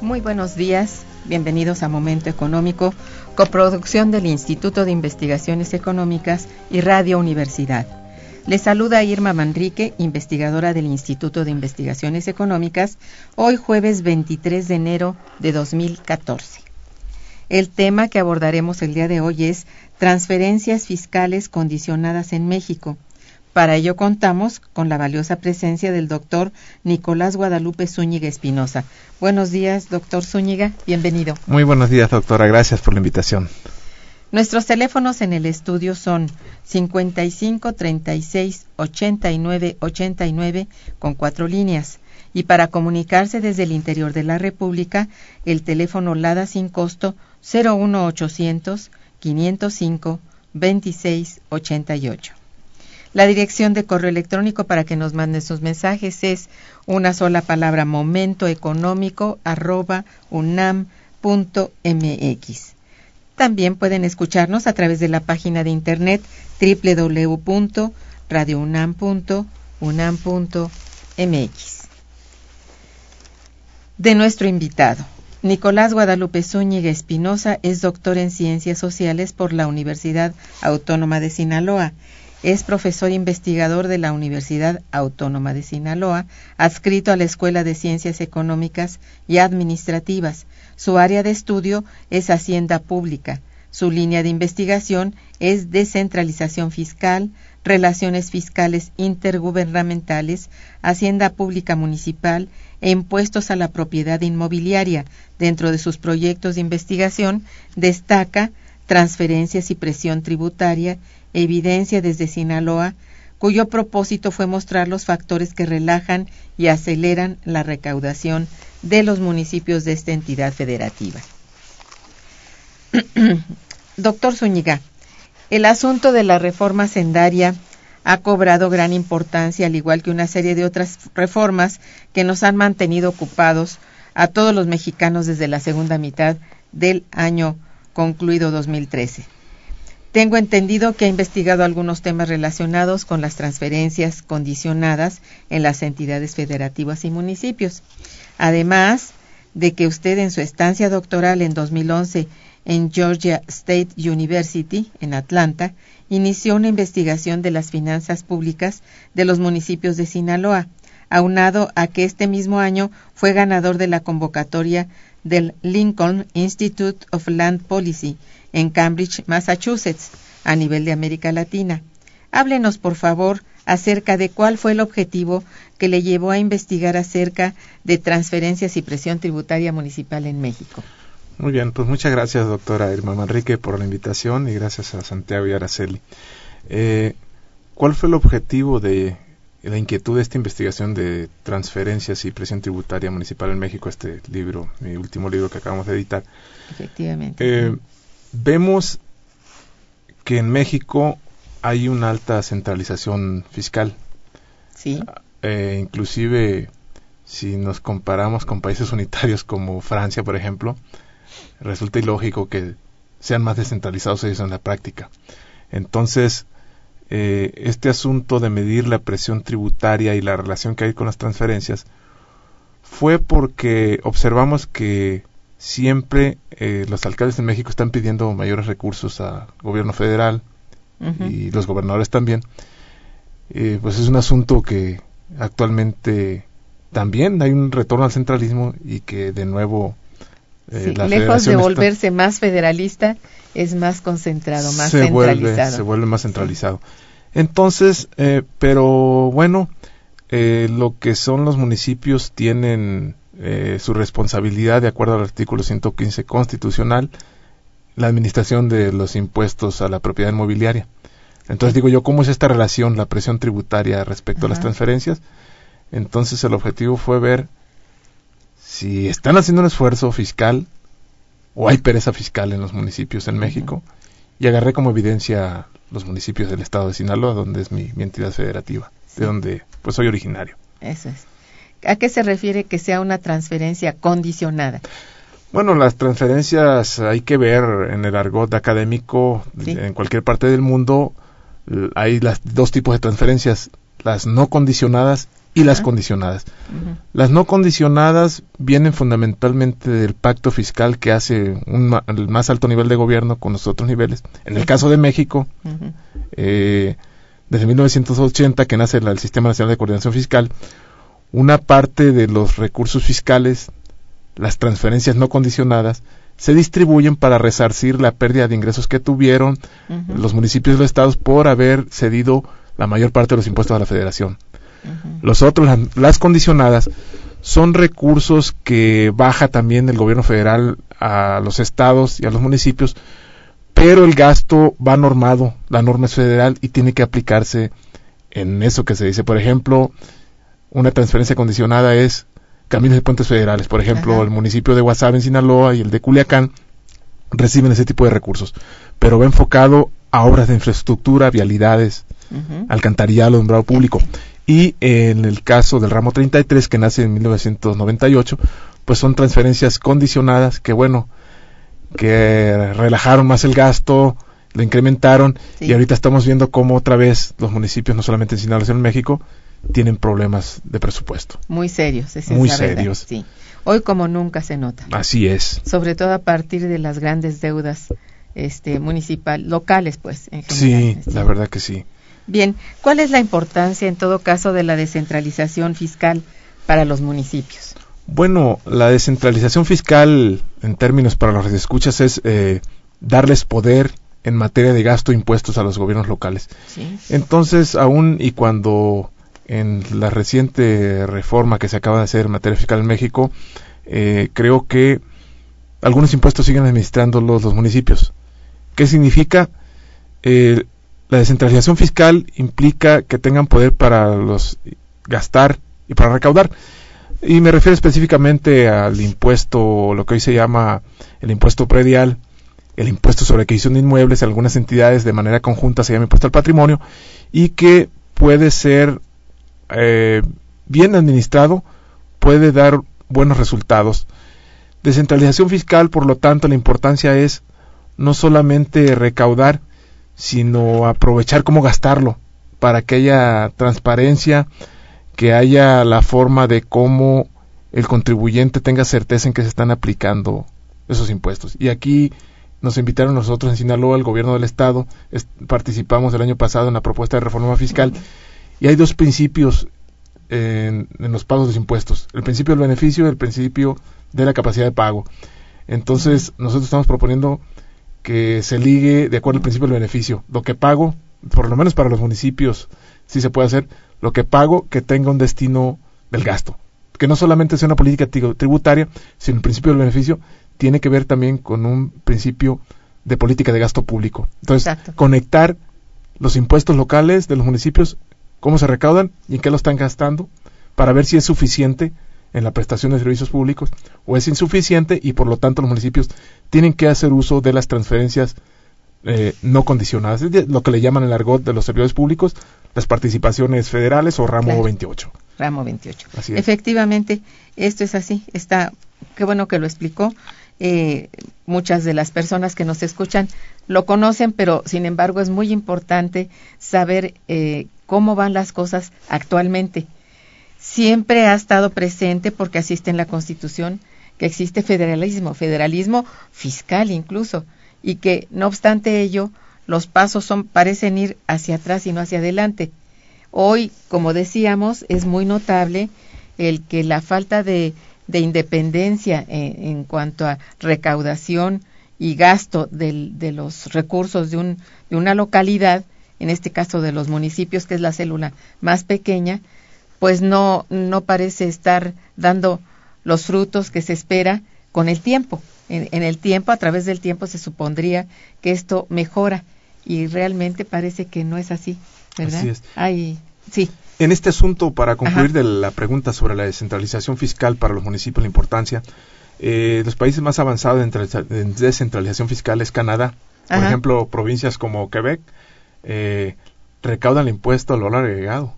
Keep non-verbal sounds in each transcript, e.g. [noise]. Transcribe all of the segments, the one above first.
Muy buenos días, bienvenidos a Momento Económico, coproducción del Instituto de Investigaciones Económicas y Radio Universidad. Les saluda Irma Manrique, investigadora del Instituto de Investigaciones Económicas, hoy jueves 23 de enero de 2014. El tema que abordaremos el día de hoy es transferencias fiscales condicionadas en México para ello contamos con la valiosa presencia del doctor Nicolás Guadalupe Zúñiga Espinosa. Buenos días, doctor Zúñiga, bienvenido. Muy buenos días, doctora, gracias por la invitación. Nuestros teléfonos en el estudio son 55 36 89 89 con cuatro líneas y para comunicarse desde el interior de la República, el teléfono LADA sin costo 01800 505 26 88. La dirección de correo electrónico para que nos manden sus mensajes es una sola palabra momentoeconómico arroba unam.mx. También pueden escucharnos a través de la página de internet www.radiounam.unam.mx. De nuestro invitado. Nicolás Guadalupe Zúñiga Espinosa es doctor en Ciencias Sociales por la Universidad Autónoma de Sinaloa es profesor investigador de la Universidad Autónoma de Sinaloa, adscrito a la Escuela de Ciencias Económicas y Administrativas. Su área de estudio es Hacienda Pública. Su línea de investigación es descentralización fiscal, relaciones fiscales intergubernamentales, Hacienda Pública Municipal e impuestos a la propiedad inmobiliaria. Dentro de sus proyectos de investigación destaca transferencias y presión tributaria Evidencia desde Sinaloa, cuyo propósito fue mostrar los factores que relajan y aceleran la recaudación de los municipios de esta entidad federativa. [clears throat] Doctor Zúñiga, el asunto de la reforma sendaria ha cobrado gran importancia, al igual que una serie de otras reformas que nos han mantenido ocupados a todos los mexicanos desde la segunda mitad del año concluido 2013. Tengo entendido que ha investigado algunos temas relacionados con las transferencias condicionadas en las entidades federativas y municipios. Además de que usted en su estancia doctoral en 2011 en Georgia State University, en Atlanta, inició una investigación de las finanzas públicas de los municipios de Sinaloa, aunado a que este mismo año fue ganador de la convocatoria del Lincoln Institute of Land Policy en Cambridge, Massachusetts, a nivel de América Latina. Háblenos, por favor, acerca de cuál fue el objetivo que le llevó a investigar acerca de transferencias y presión tributaria municipal en México. Muy bien, pues muchas gracias, doctora Irma Manrique, por la invitación y gracias a Santiago y Araceli. Eh, ¿Cuál fue el objetivo de la inquietud de esta investigación de transferencias y presión tributaria municipal en México, este libro, mi último libro que acabamos de editar. Efectivamente. Eh, vemos que en México hay una alta centralización fiscal. Sí. Eh, inclusive, si nos comparamos con países [laughs] unitarios como Francia, por ejemplo, resulta ilógico que sean más descentralizados ellos en la práctica. Entonces, eh, este asunto de medir la presión tributaria y la relación que hay con las transferencias fue porque observamos que siempre eh, los alcaldes en México están pidiendo mayores recursos al gobierno federal y los gobernadores también. Eh, pues es un asunto que actualmente también hay un retorno al centralismo y que de nuevo lejos de volverse más federalista es más concentrado, más se centralizado. Vuelve, se vuelve más centralizado. Entonces, eh, pero bueno, eh, lo que son los municipios tienen eh, su responsabilidad de acuerdo al artículo 115 constitucional, la administración de los impuestos a la propiedad inmobiliaria. Entonces digo yo, ¿cómo es esta relación, la presión tributaria respecto a las transferencias? Entonces el objetivo fue ver si están haciendo un esfuerzo fiscal o hay pereza fiscal en los municipios en México y agarré como evidencia los municipios del estado de Sinaloa, donde es mi, entidad federativa, de donde pues soy originario. Eso es. ¿A qué se refiere que sea una transferencia condicionada? Bueno, las transferencias hay que ver en el argot académico, en cualquier parte del mundo, hay las dos tipos de transferencias, las no condicionadas y las condicionadas. Las no condicionadas vienen fundamentalmente del pacto fiscal que hace un el más alto nivel de gobierno con los otros niveles. En el caso de México, eh, desde 1980 que nace el Sistema Nacional de Coordinación Fiscal, una parte de los recursos fiscales, las transferencias no condicionadas, se distribuyen para resarcir la pérdida de ingresos que tuvieron los municipios y los estados por haber cedido la mayor parte de los impuestos a la federación. Los otros, las, condicionadas, son recursos que baja también el gobierno federal a los estados y a los municipios, pero el gasto va normado, la norma es federal y tiene que aplicarse en eso que se dice. Por ejemplo, una transferencia condicionada es caminos de puentes federales. Por ejemplo, el municipio de Guasave en Sinaloa y el de Culiacán reciben ese tipo de recursos, pero va enfocado a obras de infraestructura, vialidades, alcantarillado, alumbrado público. Y en el caso del ramo 33, que nace en 1998, pues son transferencias condicionadas que, bueno, que relajaron más el gasto, lo incrementaron y ahorita estamos viendo cómo otra vez los municipios, no solamente en Sinaloa, sino en México, tienen problemas de presupuesto. Muy serios, es Muy serios. Sí. Hoy como nunca se nota. Así es. Sobre todo a partir de las grandes deudas este municipal locales pues en general. Sí, la verdad que sí. Bien, ¿cuál es la importancia en todo caso de la descentralización fiscal para los municipios? Bueno, la descentralización fiscal, en términos para los escuchas, es eh, darles poder en materia de gasto e impuestos a los gobiernos locales. Entonces, aún y cuando en la reciente reforma que se acaba de hacer en materia fiscal en México, eh, creo que algunos impuestos siguen administrando los, municipios. ¿Qué significa? Eh, la descentralización fiscal implica que tengan poder para los gastar y para recaudar. Y me refiero específicamente al impuesto, lo que hoy se llama el impuesto predial, el impuesto sobre adquisición de inmuebles, algunas entidades de manera conjunta se llama impuesto al patrimonio, y que puede ser eh, bien administrado, puede dar buenos resultados. Descentralización fiscal, por lo tanto, la importancia es no solamente recaudar, sino aprovechar cómo gastarlo para que haya transparencia, que haya la forma de cómo el contribuyente tenga certeza en que se están aplicando esos impuestos. Y aquí nos invitaron nosotros en Sinaloa, el gobierno del estado, participamos el año pasado en la propuesta de reforma fiscal y hay dos principios en, los pagos de los impuestos. El principio del beneficio y el principio de la capacidad de pago. Entonces, nosotros estamos proponiendo que se ligue de acuerdo al principio del beneficio. Lo que pago, por lo menos para los municipios, sí se puede hacer, lo que pago que tenga un destino del gasto. Que no solamente sea una política tributaria, sino el principio del beneficio tiene que ver también con un principio de política de gasto público. Entonces, conectar los impuestos locales de los municipios, cómo se recaudan y en qué lo están gastando, para ver si es suficiente en la prestación de servicios públicos o es insuficiente y por lo tanto los municipios tienen que hacer uso de las transferencias eh, no condicionadas, lo que le llaman el argot de los servidores públicos, las participaciones federales o ramo 28. Ramo 28. Efectivamente, esto es así. Está, qué bueno que lo explicó. Eh, muchas de las personas que nos escuchan lo conocen, pero sin embargo es muy importante saber eh, cómo van las cosas actualmente. Siempre ha estado presente, porque así está en la Constitución, que existe federalismo, federalismo fiscal incluso, y que no obstante ello, los pasos son, parecen ir hacia atrás y no hacia adelante. Hoy, como decíamos, es muy notable el que la falta de de independencia en, cuanto a recaudación y gasto de los recursos de, un, de una localidad, en este caso de los municipios, que es la célula más pequeña, pues no, no parece estar dando los frutos que se espera con el tiempo. En, el tiempo, a través del tiempo, se supondría que esto mejora y realmente parece que no es así, ¿verdad? Así es. sí. En este asunto, para concluir de la pregunta sobre la descentralización fiscal para los municipios, la importancia, eh, los países más avanzados en, descentralización fiscal es Canadá. Por ejemplo, provincias como Quebec eh, recaudan el impuesto al valor agregado.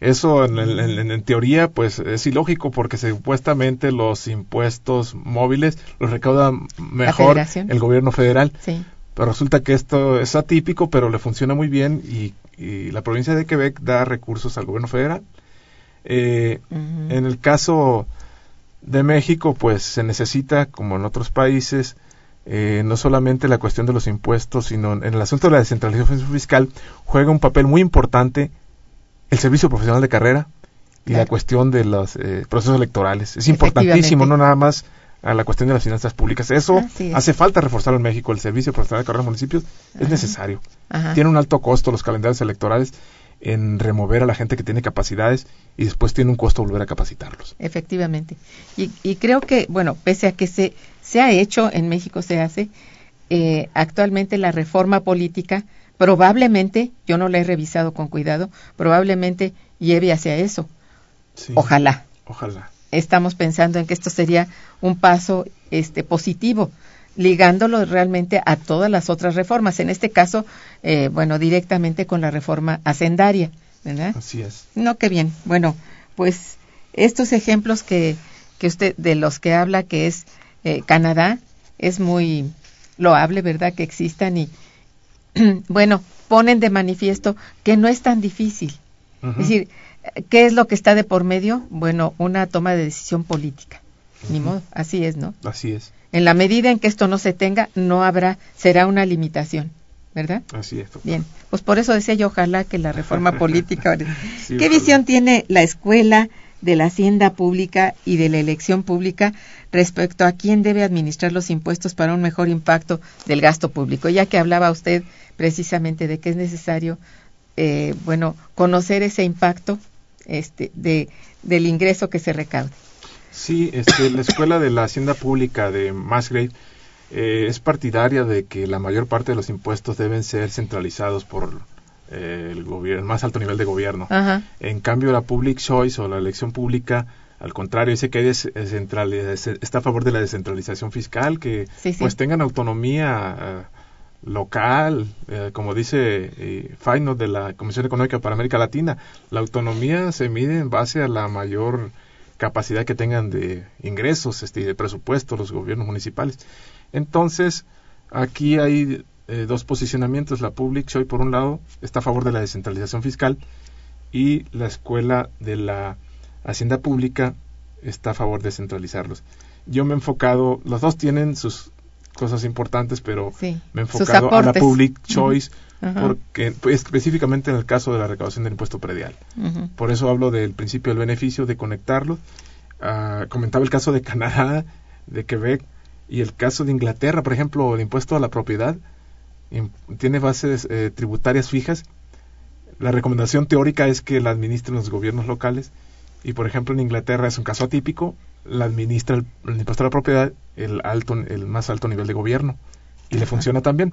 Eso en, teoría pues es ilógico porque supuestamente los impuestos móviles los recauda mejor el gobierno federal. Pero resulta que esto es atípico, pero le funciona muy bien y y la provincia de Quebec da recursos al gobierno federal. Eh, en el caso de México, pues se necesita, como en otros países, eh, no solamente la cuestión de los impuestos, sino en el asunto de la descentralización fiscal, juega un papel muy importante el servicio profesional de carrera y la cuestión de los eh, procesos electorales. Es importantísimo, no nada más a la cuestión de las finanzas públicas. Eso hace falta reforzar en México. El servicio profesional de carrera de municipios es necesario. Tiene un alto costo los calendarios electorales en remover a la gente que tiene capacidades y después tiene un costo volver a capacitarlos. Efectivamente. Y, creo que, bueno, pese a que se, se ha hecho, en México se hace, eh, actualmente la reforma política probablemente, yo no la he revisado con cuidado, probablemente lleve hacia eso. Ojalá. Ojalá estamos pensando en que esto sería un paso este, positivo, ligándolo realmente a todas las otras reformas. En este caso, eh, bueno, directamente con la reforma hacendaria, ¿verdad? Así es. No, qué bien. Bueno, pues estos ejemplos que, que usted, de los que habla, que es eh, Canadá, es muy loable, ¿verdad? Que existan y, [clears throat] bueno, ponen de manifiesto que no es tan difícil. Es decir, ¿Qué es lo que está de por medio? Bueno, una toma de decisión política. Ni modo, así es, ¿no? Así es. En la medida en que esto no se tenga, no habrá, será una limitación, ¿verdad? Así es. Bien, pues por eso decía yo, ojalá que la reforma [laughs] política. ¿Qué visión tiene la escuela de la hacienda pública y de la elección pública respecto a quién debe administrar los impuestos para un mejor impacto del gasto público? Ya que hablaba usted precisamente de que es necesario, eh, bueno, conocer ese impacto este, de, del ingreso que se recaude. Sí, este, la Escuela de la Hacienda Pública de Masgrave eh, es partidaria de que la mayor parte de los impuestos deben ser centralizados por eh, el gobierno, más alto nivel de gobierno. En cambio, la Public Choice o la elección pública, al contrario, dice que está a favor de la descentralización fiscal, que pues tengan autonomía. Local, eh, como dice eh, de la Comisión Económica para América Latina, la autonomía se mide en base a la mayor capacidad que tengan de ingresos, este, de presupuesto los gobiernos municipales. Entonces, aquí hay eh, dos posicionamientos. La Public hoy por un lado, está a favor de la descentralización fiscal y la Escuela de la Hacienda Pública está a favor de centralizarlos. Yo me he enfocado, los dos tienen sus cosas importantes, pero me he enfocado a la public choice, porque pues, específicamente en el caso de la recaudación del impuesto predial. Por eso hablo del principio del beneficio, de conectarlo. Ah, comentaba el caso de Canadá, de Quebec, y el caso de Inglaterra, por ejemplo, el impuesto a la propiedad, tiene bases eh, tributarias fijas. La recomendación teórica es que la administren los gobiernos locales, y por ejemplo en Inglaterra es un caso atípico, la administra el, impuesto a la propiedad el alto el más alto nivel de gobierno y le funciona también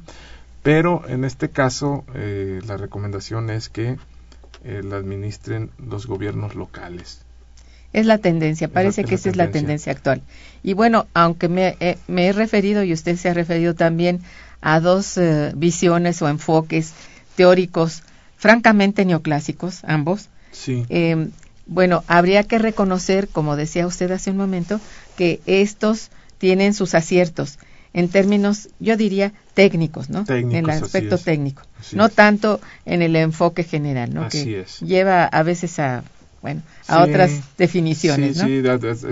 pero en este caso eh, la recomendación es que eh, la administren los gobiernos locales es la tendencia, parece que esa es la tendencia actual. Y bueno, aunque me, me, he referido y usted se ha referido también a dos eh, visiones o enfoques teóricos francamente neoclásicos, ambos, sí. eh, bueno, habría que reconocer, como decía usted hace un momento, que estos tienen sus aciertos en términos, yo diría, técnicos, ¿no? en el aspecto técnico, no tanto en el enfoque general, ¿no? que lleva a veces a bueno, a otras definiciones. Sí,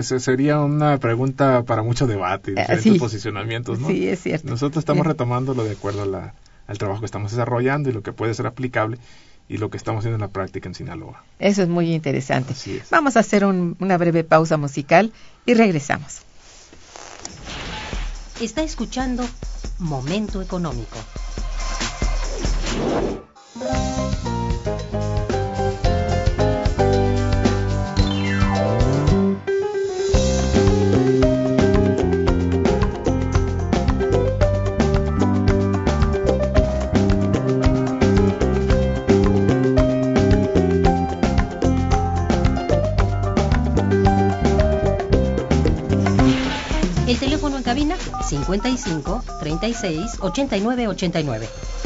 sí, sería una pregunta para mucho debate, y eh, diferentes posicionamientos, ¿no? Sí, es cierto. Nosotros estamos retomándolo de acuerdo al trabajo que estamos desarrollando y lo que puede ser aplicable y lo que estamos haciendo en la práctica en Sinaloa. Eso es muy interesante. Vamos a hacer una breve pausa musical y regresamos. Está escuchando Momento Económico. Cabina 55 36 89 89.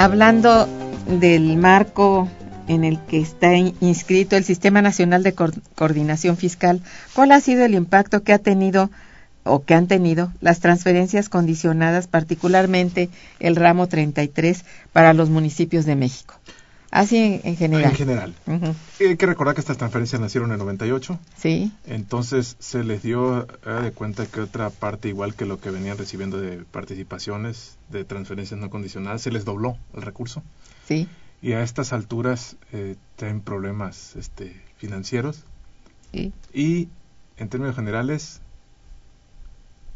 Hablando del marco en el que está inscrito el Sistema Nacional de Coordinación Fiscal, ¿cuál ha sido el impacto que ha tenido o que han tenido las transferencias condicionadas, particularmente el ramo 33 para los municipios de México? Así en, general. En general. Hay que recordar que estas transferencias nacieron en 98. Sí. Entonces se les dio de cuenta que otra parte, igual que lo que venían recibiendo de participaciones, de transferencias no condicionadas, se les dobló el recurso. Sí. Y a estas alturas eh, tienen problemas este, financieros. Sí. Y en términos generales,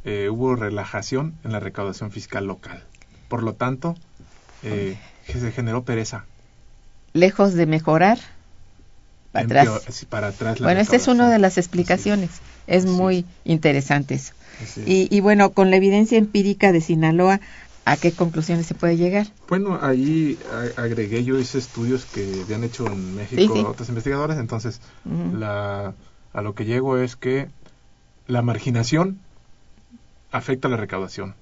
eh, hubo relajación en la recaudación fiscal local. Por lo tanto, eh, se generó pereza lejos de mejorar, para atrás. bueno, esta es una de las explicaciones. Es, muy interesante eso. Y, bueno, con la evidencia empírica de Sinaloa, ¿a qué conclusiones se puede llegar? Bueno, ahí agregué yo esos estudios que habían hecho en México otros investigadores, entonces la, a lo que llego es que la marginación afecta la recaudación.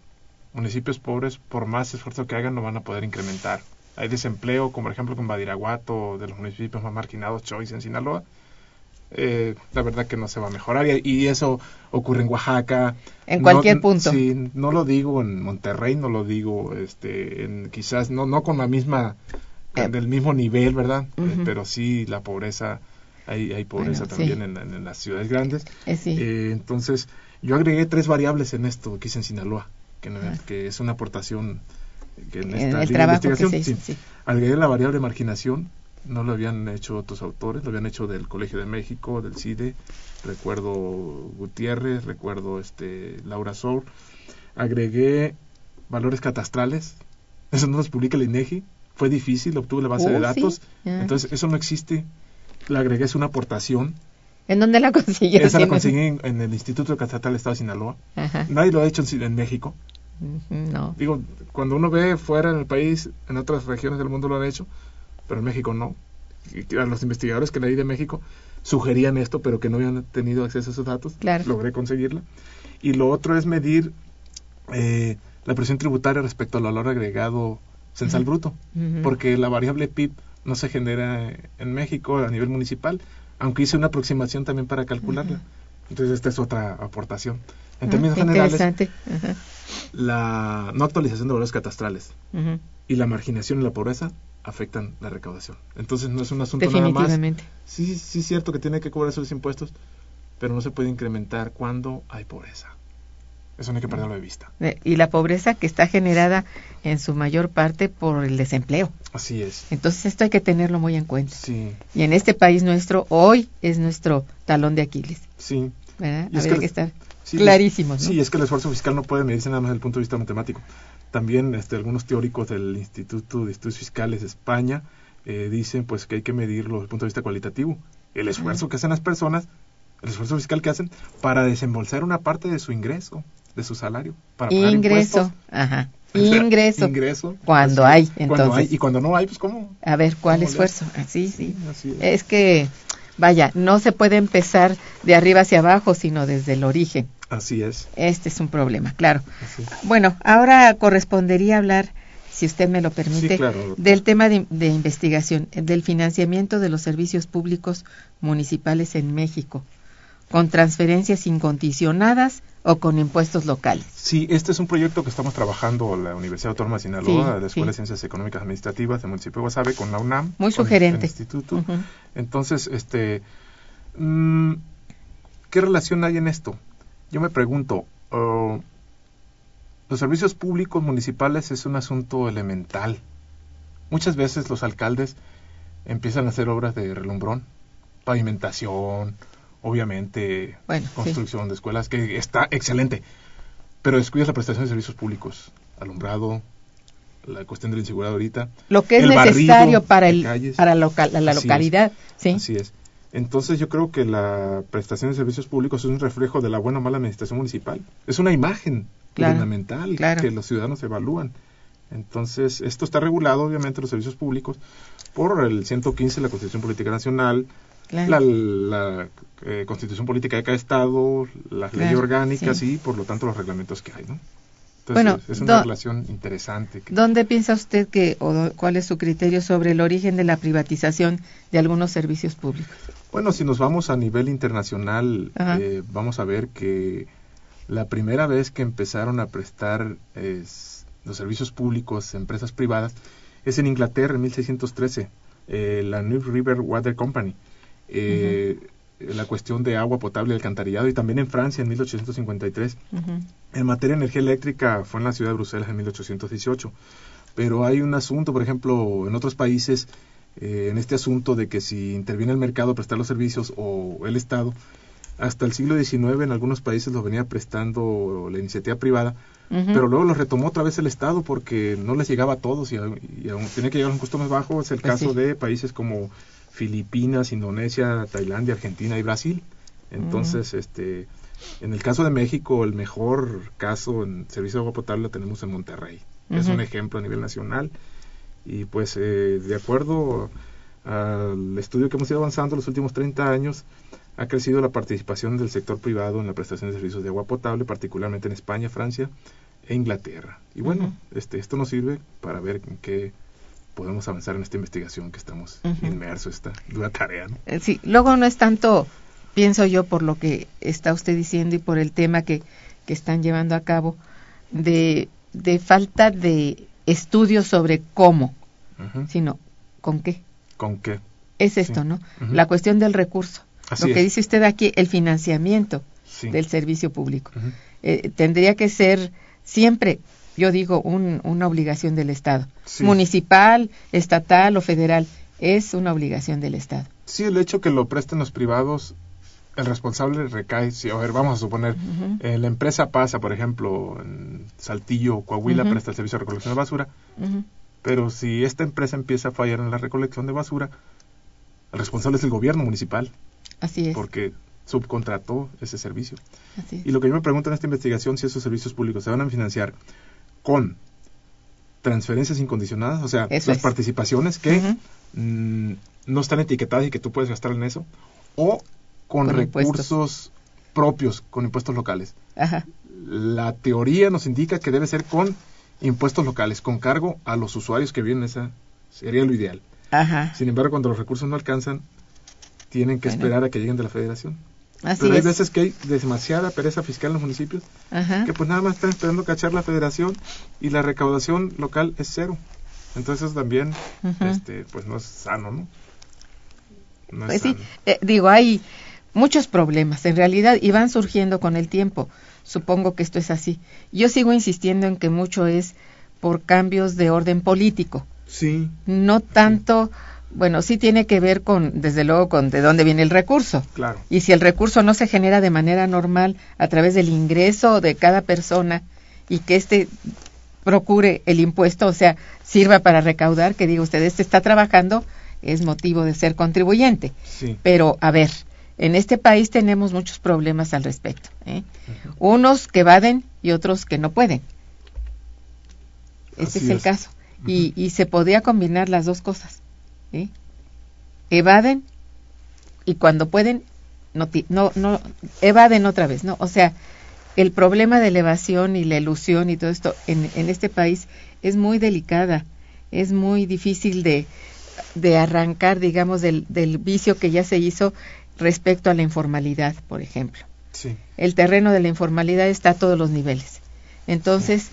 Municipios pobres, por más esfuerzo que hagan, no van a poder incrementar hay desempleo, como por ejemplo con Badiraguato, de los municipios más marginados, Choice en Sinaloa, eh, la verdad que no se va a mejorar y, y eso ocurre en Oaxaca. En No- cualquier punto. Sí, no lo digo en Monterrey, no lo digo este, en, quizás no, no con la misma, Eh. del mismo nivel, ¿verdad? Eh, pero sí la pobreza, hay, hay pobreza Bueno, también sí. en, en- en las ciudades grandes. Eh, sí. Entonces, yo agregué tres variables en esto que hice en Sinaloa, que, que es una aportación que en, esta el de trabajo que investigación, se hizo, sí. sí. Agregué la variable marginación, no lo habían hecho otros autores, lo habían hecho del Colegio de México, del CIDE, recuerdo Gutiérrez, recuerdo este Laura Sour. Agregué valores catastrales, [laughs] eso no los publica el INEGI, fue difícil, obtuve la base Oh, de sí. datos, Ah. entonces eso no existe. La agregué, es una aportación. ¿En dónde la consiguió? Esa la Sí, no- conseguí en, en el Instituto Catatal del Estado de Sinaloa. Ajá. Nadie lo ha hecho en, en México. No. Digo, cuando uno ve fuera en el país, en otras regiones del mundo lo han hecho, pero en México no. Y a los investigadores que leí de México sugerían esto, pero que no habían tenido acceso a esos datos. Claro. Logré conseguirla. Y lo otro es medir eh, la presión tributaria respecto al valor agregado censal bruto, porque la variable PIB no se genera en México a nivel municipal, aunque hice una aproximación también para calcularla. Entonces esta es otra aportación. En Ah, términos generales. La no actualización de valores catastrales y la marginación y la pobreza afectan la recaudación. Entonces no es un asunto nada más. Definitivamente. Sí, sí es cierto que tiene que cobrar esos impuestos, pero no se puede incrementar cuando hay pobreza. Eso no hay que perderlo de vista. Eh, Y la pobreza que está generada en su mayor parte por el desempleo. Así es. Entonces esto hay que tenerlo muy en cuenta. Sí, Y en este país nuestro, hoy es nuestro talón de Aquiles. sí. ¿verdad? Y es Habría que- que estar sí, clarísimos. ¿no? Sí, es que el esfuerzo fiscal no puede medirse nada más desde el punto de vista matemático. También este, algunos teóricos del Instituto de Estudios Fiscales de España eh, dicen pues que hay que medirlo desde el punto de vista cualitativo. El esfuerzo que hacen las personas, el esfuerzo fiscal que hacen para desembolsar una parte de su ingreso, de su salario, para pagar Ingreso. impuestos. Ajá. Ingreso. ingreso. Cuando hay, es. Cuando entonces. hay, y cuando no hay, pues cómo. A ver, ¿cuál ¿Cómo le esfuerzo? Ah, sí, sí. Es que, vaya, no se puede empezar de arriba hacia abajo, sino desde el origen. Así es. Este es un problema, claro. Bueno, ahora correspondería hablar, si usted me lo permite, Sí, claro, doctor. del tema de, de investigación, del financiamiento de los servicios públicos municipales en México, con transferencias incondicionadas o con impuestos locales. Sí, este es un proyecto que estamos trabajando la Universidad Autónoma de Sinaloa, Sí, la Escuela sí. de Ciencias Económicas Administrativas del municipio de Guasave con la UNAM. Muy sugerente. El instituto. Entonces, este, mm, ¿qué relación hay en esto? Yo me pregunto, oh, los servicios públicos municipales es un asunto elemental. Muchas veces los alcaldes empiezan a hacer obras de relumbrón, pavimentación, obviamente Bueno, sí. construcción de escuelas, que está excelente, pero descuidas la prestación de servicios públicos, alumbrado, la cuestión de la inseguridad ahorita. Lo que es necesario para, el, calles. para local- la es. localidad. ¿sí? Así es. Entonces yo creo que la prestación de servicios públicos es un reflejo de la buena o mala administración municipal. Es una imagen Claro, gubernamental claro. que los ciudadanos evalúan. Entonces esto está regulado, obviamente, los servicios públicos por el 115 de la Constitución Política Nacional, Claro. la, la, eh, Constitución Política de cada Estado, las leyes Claro, orgánicas sí. y, por lo tanto, los reglamentos que hay. ¿no? Entonces Bueno, es una relación interesante. que- ¿Dónde piensa usted que, o cuál es su criterio sobre el origen de la privatización de algunos servicios públicos? Bueno, si nos vamos a nivel internacional, eh, vamos a ver que la primera vez que empezaron a prestar es, los servicios públicos a empresas privadas es en Inglaterra en 1613, eh, la New River Water Company. Eh, La cuestión de agua potable y alcantarillado, y también en Francia en 1853. Ujú. En materia de energía eléctrica fue en la ciudad de Bruselas en 1818. Pero hay un asunto, por ejemplo, en otros países, eh, en este asunto de que si interviene el mercado a prestar los servicios o el Estado, hasta el siglo XIX en algunos países lo venía prestando la iniciativa privada, pero luego lo retomó otra vez el Estado porque no les llegaba a todos y, y aún tenía que llegar a un costo más bajo. Es el Pues caso sí. de países como Filipinas, Indonesia, Tailandia, Argentina y Brasil. Entonces, este, en el caso de México, el mejor caso en servicio de agua potable lo tenemos en Monterrey. Es Ujú. un ejemplo a nivel nacional. Y pues, eh, de acuerdo al estudio que hemos ido avanzando los últimos 30 años, ha crecido la participación del sector privado en la prestación de servicios de agua potable, particularmente en España, Francia e Inglaterra. Y bueno, este, esto nos sirve para ver en qué podemos avanzar en esta investigación que estamos Ujú. inmersos, esta dura tarea. ¿no? Eh, Sí, luego no es tanto, pienso yo, por lo que está usted diciendo y por el tema que, que están llevando a cabo, de, de falta de estudios sobre cómo, sino con qué. ¿Con qué? Es esto, Sí. ¿no? La cuestión del recurso. Así lo que es. dice usted aquí, el financiamiento Sí. del servicio público. Eh, tendría que ser siempre, yo digo, un- una obligación del Estado. Sí. Municipal, estatal o federal. Es una obligación del Estado. Sí, el hecho que lo presten los privados, el responsable recae, si, a ver, vamos a suponer, eh, la empresa pasa, por ejemplo, en Saltillo o Coahuila, presta el servicio de recolección de basura, pero si esta empresa empieza a fallar en la recolección de basura, el responsable es el gobierno municipal, Así es. porque subcontrató ese servicio. así es. Y lo que yo me pregunto en esta investigación, si esos servicios públicos se van a financiar con transferencias incondicionadas, o sea, Eso las es. participaciones que mm, no están etiquetadas y que tú puedes gastar en eso, o con, Con impuestos. recursos propios, con impuestos locales. Ajá. La teoría nos indica que debe ser con impuestos locales, con cargo a los usuarios que vienen, esa sería lo ideal. Ajá. Sin embargo, cuando los recursos no alcanzan, tienen que Bueno. esperar a que lleguen de la federación. Así Pero hay es. veces que hay demasiada pereza fiscal en los municipios Ajá. que pues nada más están esperando cachar la federación y la recaudación local es cero. Entonces también este pues no es sano, ¿no? No es Pues sí, sano. eh, digo, hay muchos problemas en realidad y van surgiendo con el tiempo. Supongo que esto es así. Yo sigo insistiendo en que mucho es por cambios de orden político, Sí, no tanto, bueno, sí tiene que ver con, desde luego, con de dónde viene el recurso. claro. Y si el recurso no se genera de manera normal a través del ingreso de cada persona y que éste procure el impuesto, o sea, sirva para recaudar, que diga usted, este está trabajando, es motivo de ser contribuyente. Sí. Pero, a ver, en este país tenemos muchos problemas al respecto. ¿eh? Unos que evaden y otros que no pueden. Este Así es el caso. Y, y se podría combinar las dos cosas. ¿Eh? Evaden y cuando pueden, no, ti- no, no, evaden otra vez, ¿no? O sea, el problema de la evasión y la ilusión y todo esto en, en este país es muy delicada, es muy difícil de, de arrancar, digamos, del, del vicio que ya se hizo respecto a la informalidad, por ejemplo. Sí. El terreno de la informalidad está a todos los niveles. Entonces,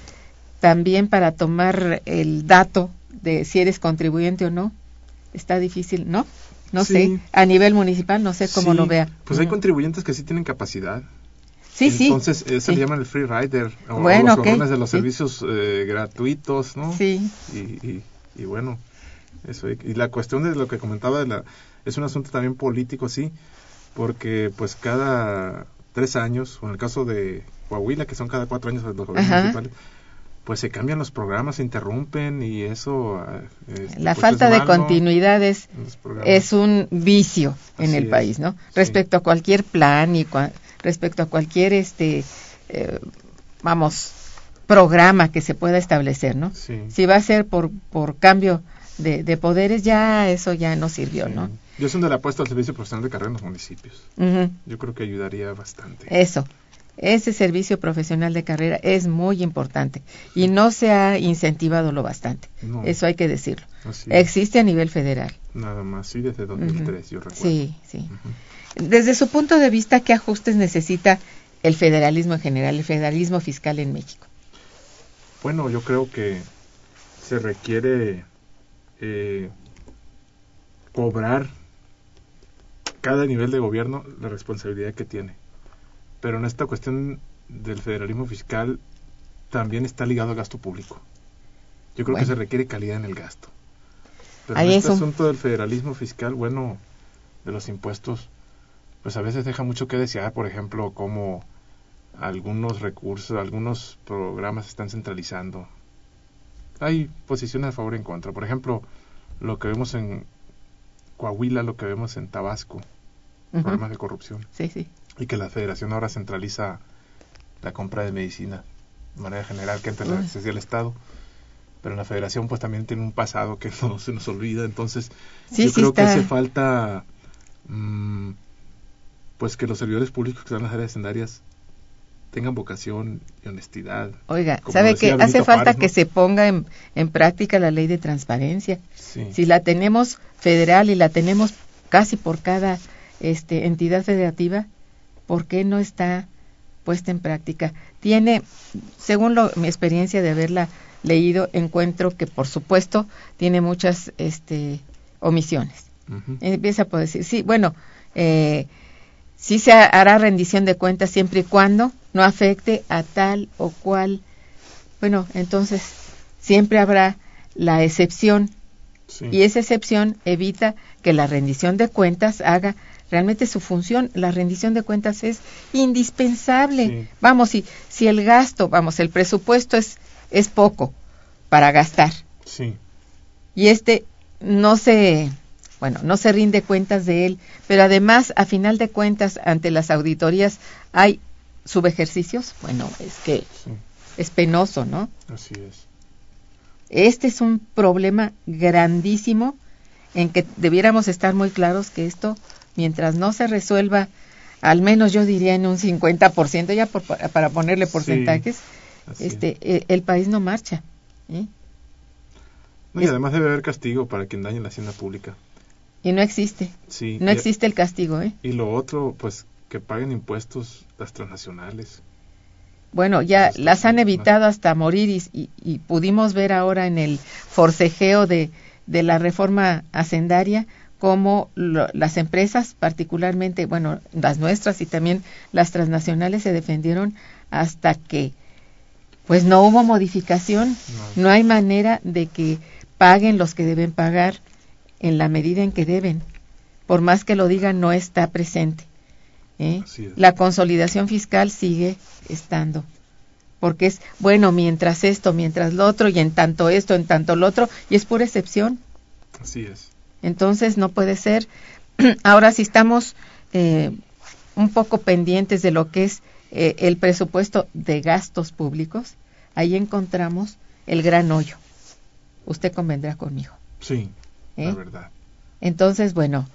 también para tomar el dato de si eres contribuyente o no, está difícil, ¿no? No Sí. sé, a nivel municipal, no sé cómo Sí, lo vea. Pues hay contribuyentes que sí tienen capacidad. Sí, sí. Entonces, eso sí. le llaman el free rider, o, o Bueno, los ok, gorrones de los servicios eh, gratuitos, ¿no? Sí, Y, y, y bueno, eso. Y, y la cuestión de lo que comentaba de la, es un asunto también político, sí, porque pues cada tres años, o en el caso de Coahuila, que son cada cuatro años los gobiernos municipales, pues se cambian los programas, se interrumpen y eso... este, la pues, falta es de continuidad es, un vicio en Así el país, ¿no? Respecto a cualquier plan y cua- respecto a cualquier, este, eh, vamos, programa que se pueda establecer, ¿no? Sí. Si va a ser por, por cambio de, de poderes, ya eso ya no sirvió, Sí. ¿no? Yo soy de la apuesta al servicio profesional de carrera en los municipios. Yo creo que ayudaría bastante. Eso. Ese servicio profesional de carrera es muy importante y no se ha incentivado lo bastante. No. Eso hay que decirlo. Existe a nivel federal. Nada más, sí, desde 2003, yo recuerdo. Sí, sí. Desde su punto de vista, ¿qué ajustes necesita el federalismo en general, el federalismo fiscal en México? Bueno, yo creo que se requiere eh, cobrar cada nivel de gobierno la responsabilidad que tiene. Pero en esta cuestión del federalismo fiscal también está ligado al gasto público. Yo creo Bueno. que se requiere calidad en el gasto. Pero Ahí en es este un- asunto del federalismo fiscal, bueno, de los impuestos, pues a veces deja mucho que desear, por ejemplo, cómo algunos recursos, algunos programas se están centralizando. Hay posiciones a favor y en contra. Por ejemplo, lo que vemos en Coahuila, lo que vemos en Tabasco, problemas de corrupción. Sí, sí. Y que la federación ahora centraliza la compra de medicina de manera general, que antes la hacía el Estado. Pero la federación pues también tiene un pasado que [laughs] no se nos olvida. Entonces, Sí, yo sí creo que hace falta mm, pues que los servidores públicos que están en las áreas hacendarias tengan vocación y honestidad. Oiga, Como ¿sabe que hace falta que se ponga en, en práctica la ley de transparencia? Sí. Si la tenemos federal y la tenemos casi por cada este, entidad federativa, ¿por qué no está puesta en práctica? Tiene, según lo- mi experiencia de haberla leído, encuentro que por supuesto tiene muchas este, omisiones. Empieza por decir, sí, bueno, eh, sí se hará rendición de cuentas siempre y cuando no afecte a tal o cual. Bueno, entonces siempre habrá la excepción Sí. y esa excepción evita que la rendición de cuentas haga realmente su función. La rendición de cuentas es indispensable. Sí. Vamos, si, si el gasto, vamos, el presupuesto es, es poco para gastar Sí. y este no se bueno no se rinde cuentas de él pero además a final de cuentas ante las auditorías hay subejercicios bueno es que Sí. es penoso no Así es. este es un problema grandísimo en que debiéramos estar muy claros que esto mientras no se resuelva al menos yo diría en un 50% ya por- para ponerle porcentajes este es. eh, el país no marcha ¿eh? No, y es- además debe haber castigo para quien dañe la hacienda pública. y no existe Sí. no existe el castigo ¿eh? Y lo otro, pues, que paguen impuestos las transnacionales. Bueno, ya Hasta las han evitado hasta morir y, y- y pudimos ver ahora en el forcejeo de, de la reforma hacendaria cómo lo- las empresas, particularmente, bueno, las nuestras y también las transnacionales se defendieron hasta que pues no hubo modificación, No. no hay manera de que paguen los que deben pagar en la medida en que deben. Por más que lo digan, no está presente. ¿eh? Es. La consolidación fiscal sigue estando. Porque es, bueno, mientras esto, mientras lo otro, y en tanto esto, en tanto lo otro, y es pura excepción. Así es. Entonces no puede ser. [clears throat] Ahora si estamos eh, un poco pendientes de lo que es eh, el presupuesto de gastos públicos, ahí encontramos el gran hoyo. Usted convendrá conmigo. Sí, ¿eh? la verdad. Entonces, bueno,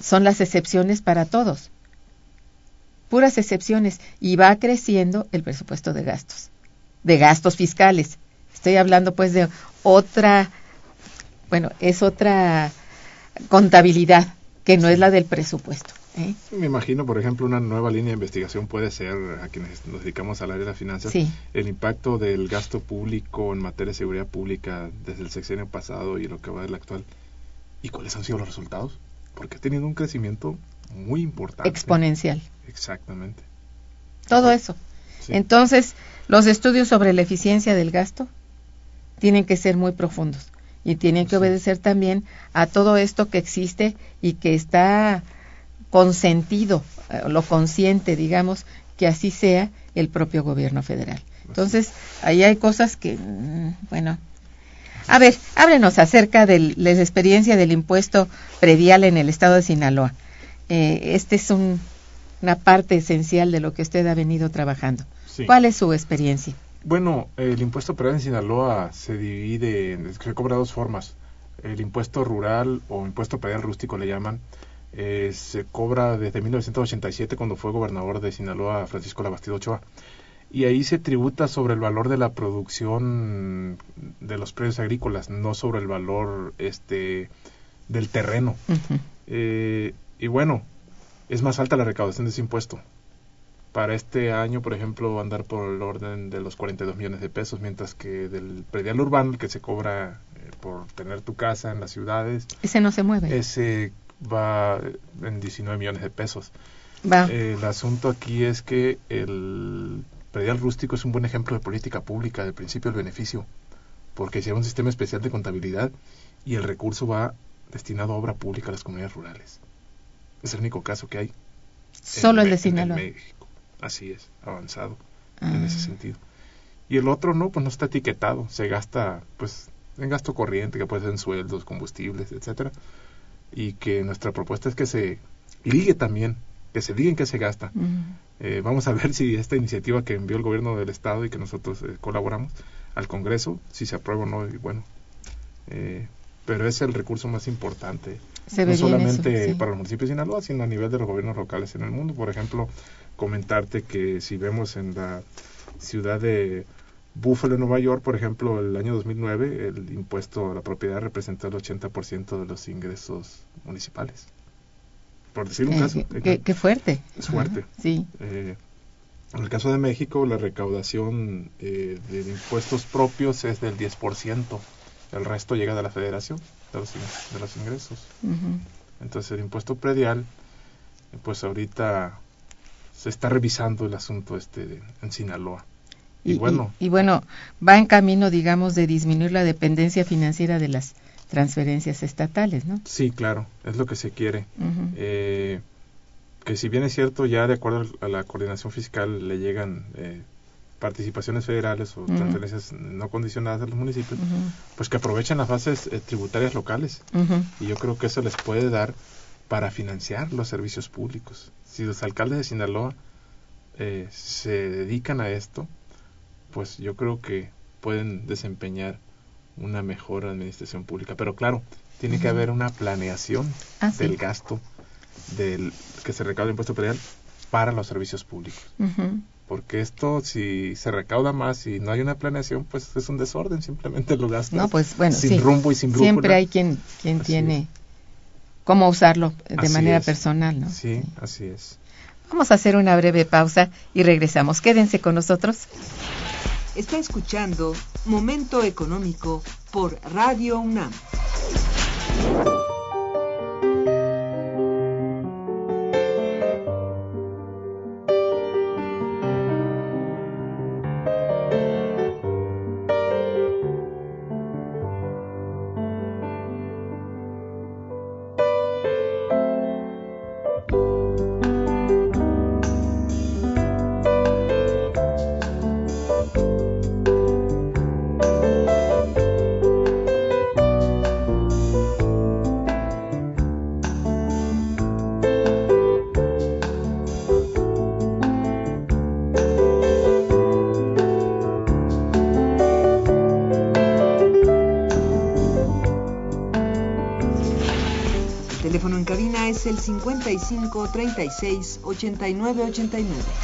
son las excepciones para todos. Puras excepciones. Y va creciendo el presupuesto de gastos. De gastos fiscales. Estoy hablando pues de otra, bueno, es otra contabilidad que no es la del presupuesto. ¿eh? Me imagino, por ejemplo, una nueva línea de investigación puede ser, a quienes nos dedicamos al área de las finanzas, Sí. el impacto del gasto público en materia de seguridad pública desde el sexenio pasado y lo que va del actual. ¿Y cuáles han sido los resultados? Porque ha tenido un crecimiento muy importante. Exponencial. Exactamente. Todo eso. Sí. Entonces, los estudios sobre la eficiencia del gasto tienen que ser muy profundos y tienen que obedecer también a todo esto que existe y que está consentido, eh, lo consciente, digamos, que así sea el propio gobierno federal. Entonces, ahí hay cosas que, mm, bueno. A ver, háblenos acerca de la experiencia del impuesto predial en el estado de Sinaloa. Eh, este es un- una parte esencial de lo que usted ha venido trabajando. Sí. ¿Cuál es su experiencia? Bueno, el impuesto predial en Sinaloa se divide, en- se cobra de dos formas. El impuesto rural o impuesto predial rústico le llaman, eh, se cobra desde 1987 cuando fue gobernador de Sinaloa Francisco Labastido Ochoa. Y ahí se tributa sobre el valor de la producción de los predios agrícolas, no sobre el valor este del terreno. Eh, y bueno, es más alta la recaudación de ese impuesto. Para este año, por ejemplo, va a andar por el orden de los 42 millones de pesos, mientras que del predial urbano, el que se cobra eh, por tener tu casa en las ciudades, Ese no se mueve. ese va en 19 millones de pesos. Va. El asunto aquí es que el predial rústico es un buen ejemplo de política pública, del principio del beneficio, porque se un sistema especial de contabilidad y el recurso va destinado a obra pública a las comunidades rurales. Es el único caso que hay. Solo en el de Sinaloa. Así es, avanzado Ah. en ese sentido. Y el otro no, pues no está etiquetado, se gasta pues en gasto corriente, que puede ser en sueldos, combustibles, etcétera. Y que nuestra propuesta es que se ligue también, que se diga en qué se gasta. Eh, vamos a ver si esta iniciativa que envió el gobierno del estado y que nosotros eh, colaboramos al Congreso, si se aprueba o no, y bueno. eh, pero es el recurso más importante, Se no solamente eso, sí. para los municipios de Sinaloa, sino a nivel de los gobiernos locales en el mundo. Por ejemplo, comentarte que si vemos en la ciudad de Buffalo, Nueva York, por ejemplo, el año 2009, el impuesto a la propiedad representó el 80% de los ingresos municipales. Por decir un Eh, caso. qué, qué fuerte. Es fuerte. Ajá, Sí. Eh, en el caso de México, la recaudación eh, de impuestos propios es del 10%. El resto llega de la federación, de los, de los ingresos. Entonces, el impuesto predial, pues ahorita se está revisando el asunto este de- en Sinaloa. Y, bueno, y bueno, va en camino, digamos, de disminuir la dependencia financiera de las transferencias estatales, ¿no? sí, claro, es lo que se quiere. Eh, que si bien es cierto, ya de acuerdo a la coordinación fiscal le llegan eh, participaciones federales o transferencias no condicionadas a los municipios, pues que aprovechen las bases eh, tributarias locales. Y yo creo que eso les puede dar para financiar los servicios públicos. Si los alcaldes de Sinaloa eh, se dedican a esto, pues yo creo que pueden desempeñar una mejor administración pública. Pero claro, tiene que haber una planeación Ah, sí. del gasto del que se recauda el impuesto predial para los servicios públicos. Porque esto, si se recauda más y no hay una planeación, pues es un desorden, simplemente lo gastas No, pues bueno, sin sí. rumbo y sin brújula. Siempre hay quien, quien Así tiene cómo usarlo de Así manera es. personal, ¿no? Sí, así es. Vamos a hacer una breve pausa y regresamos. Quédense con nosotros. Está escuchando Momento Económico por Radio UNAM. 55 36 89 89.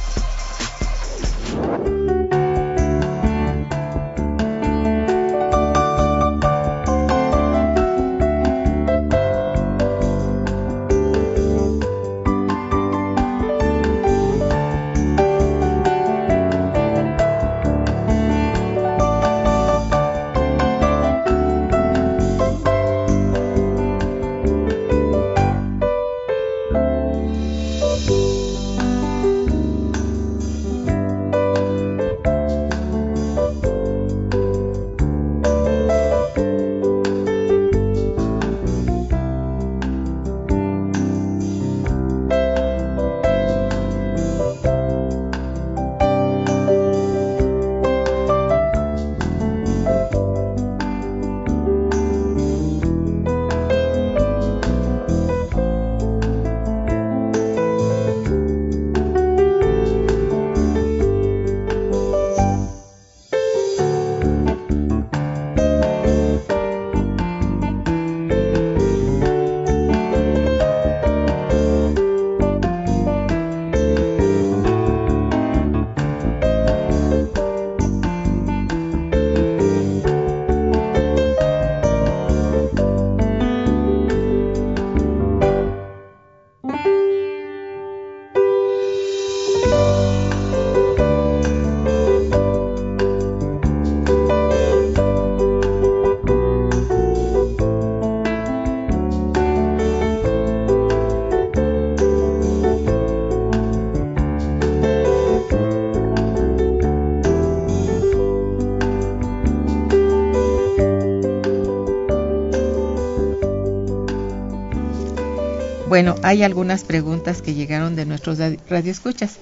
Bueno, hay algunas preguntas que llegaron de nuestros radioescuchas.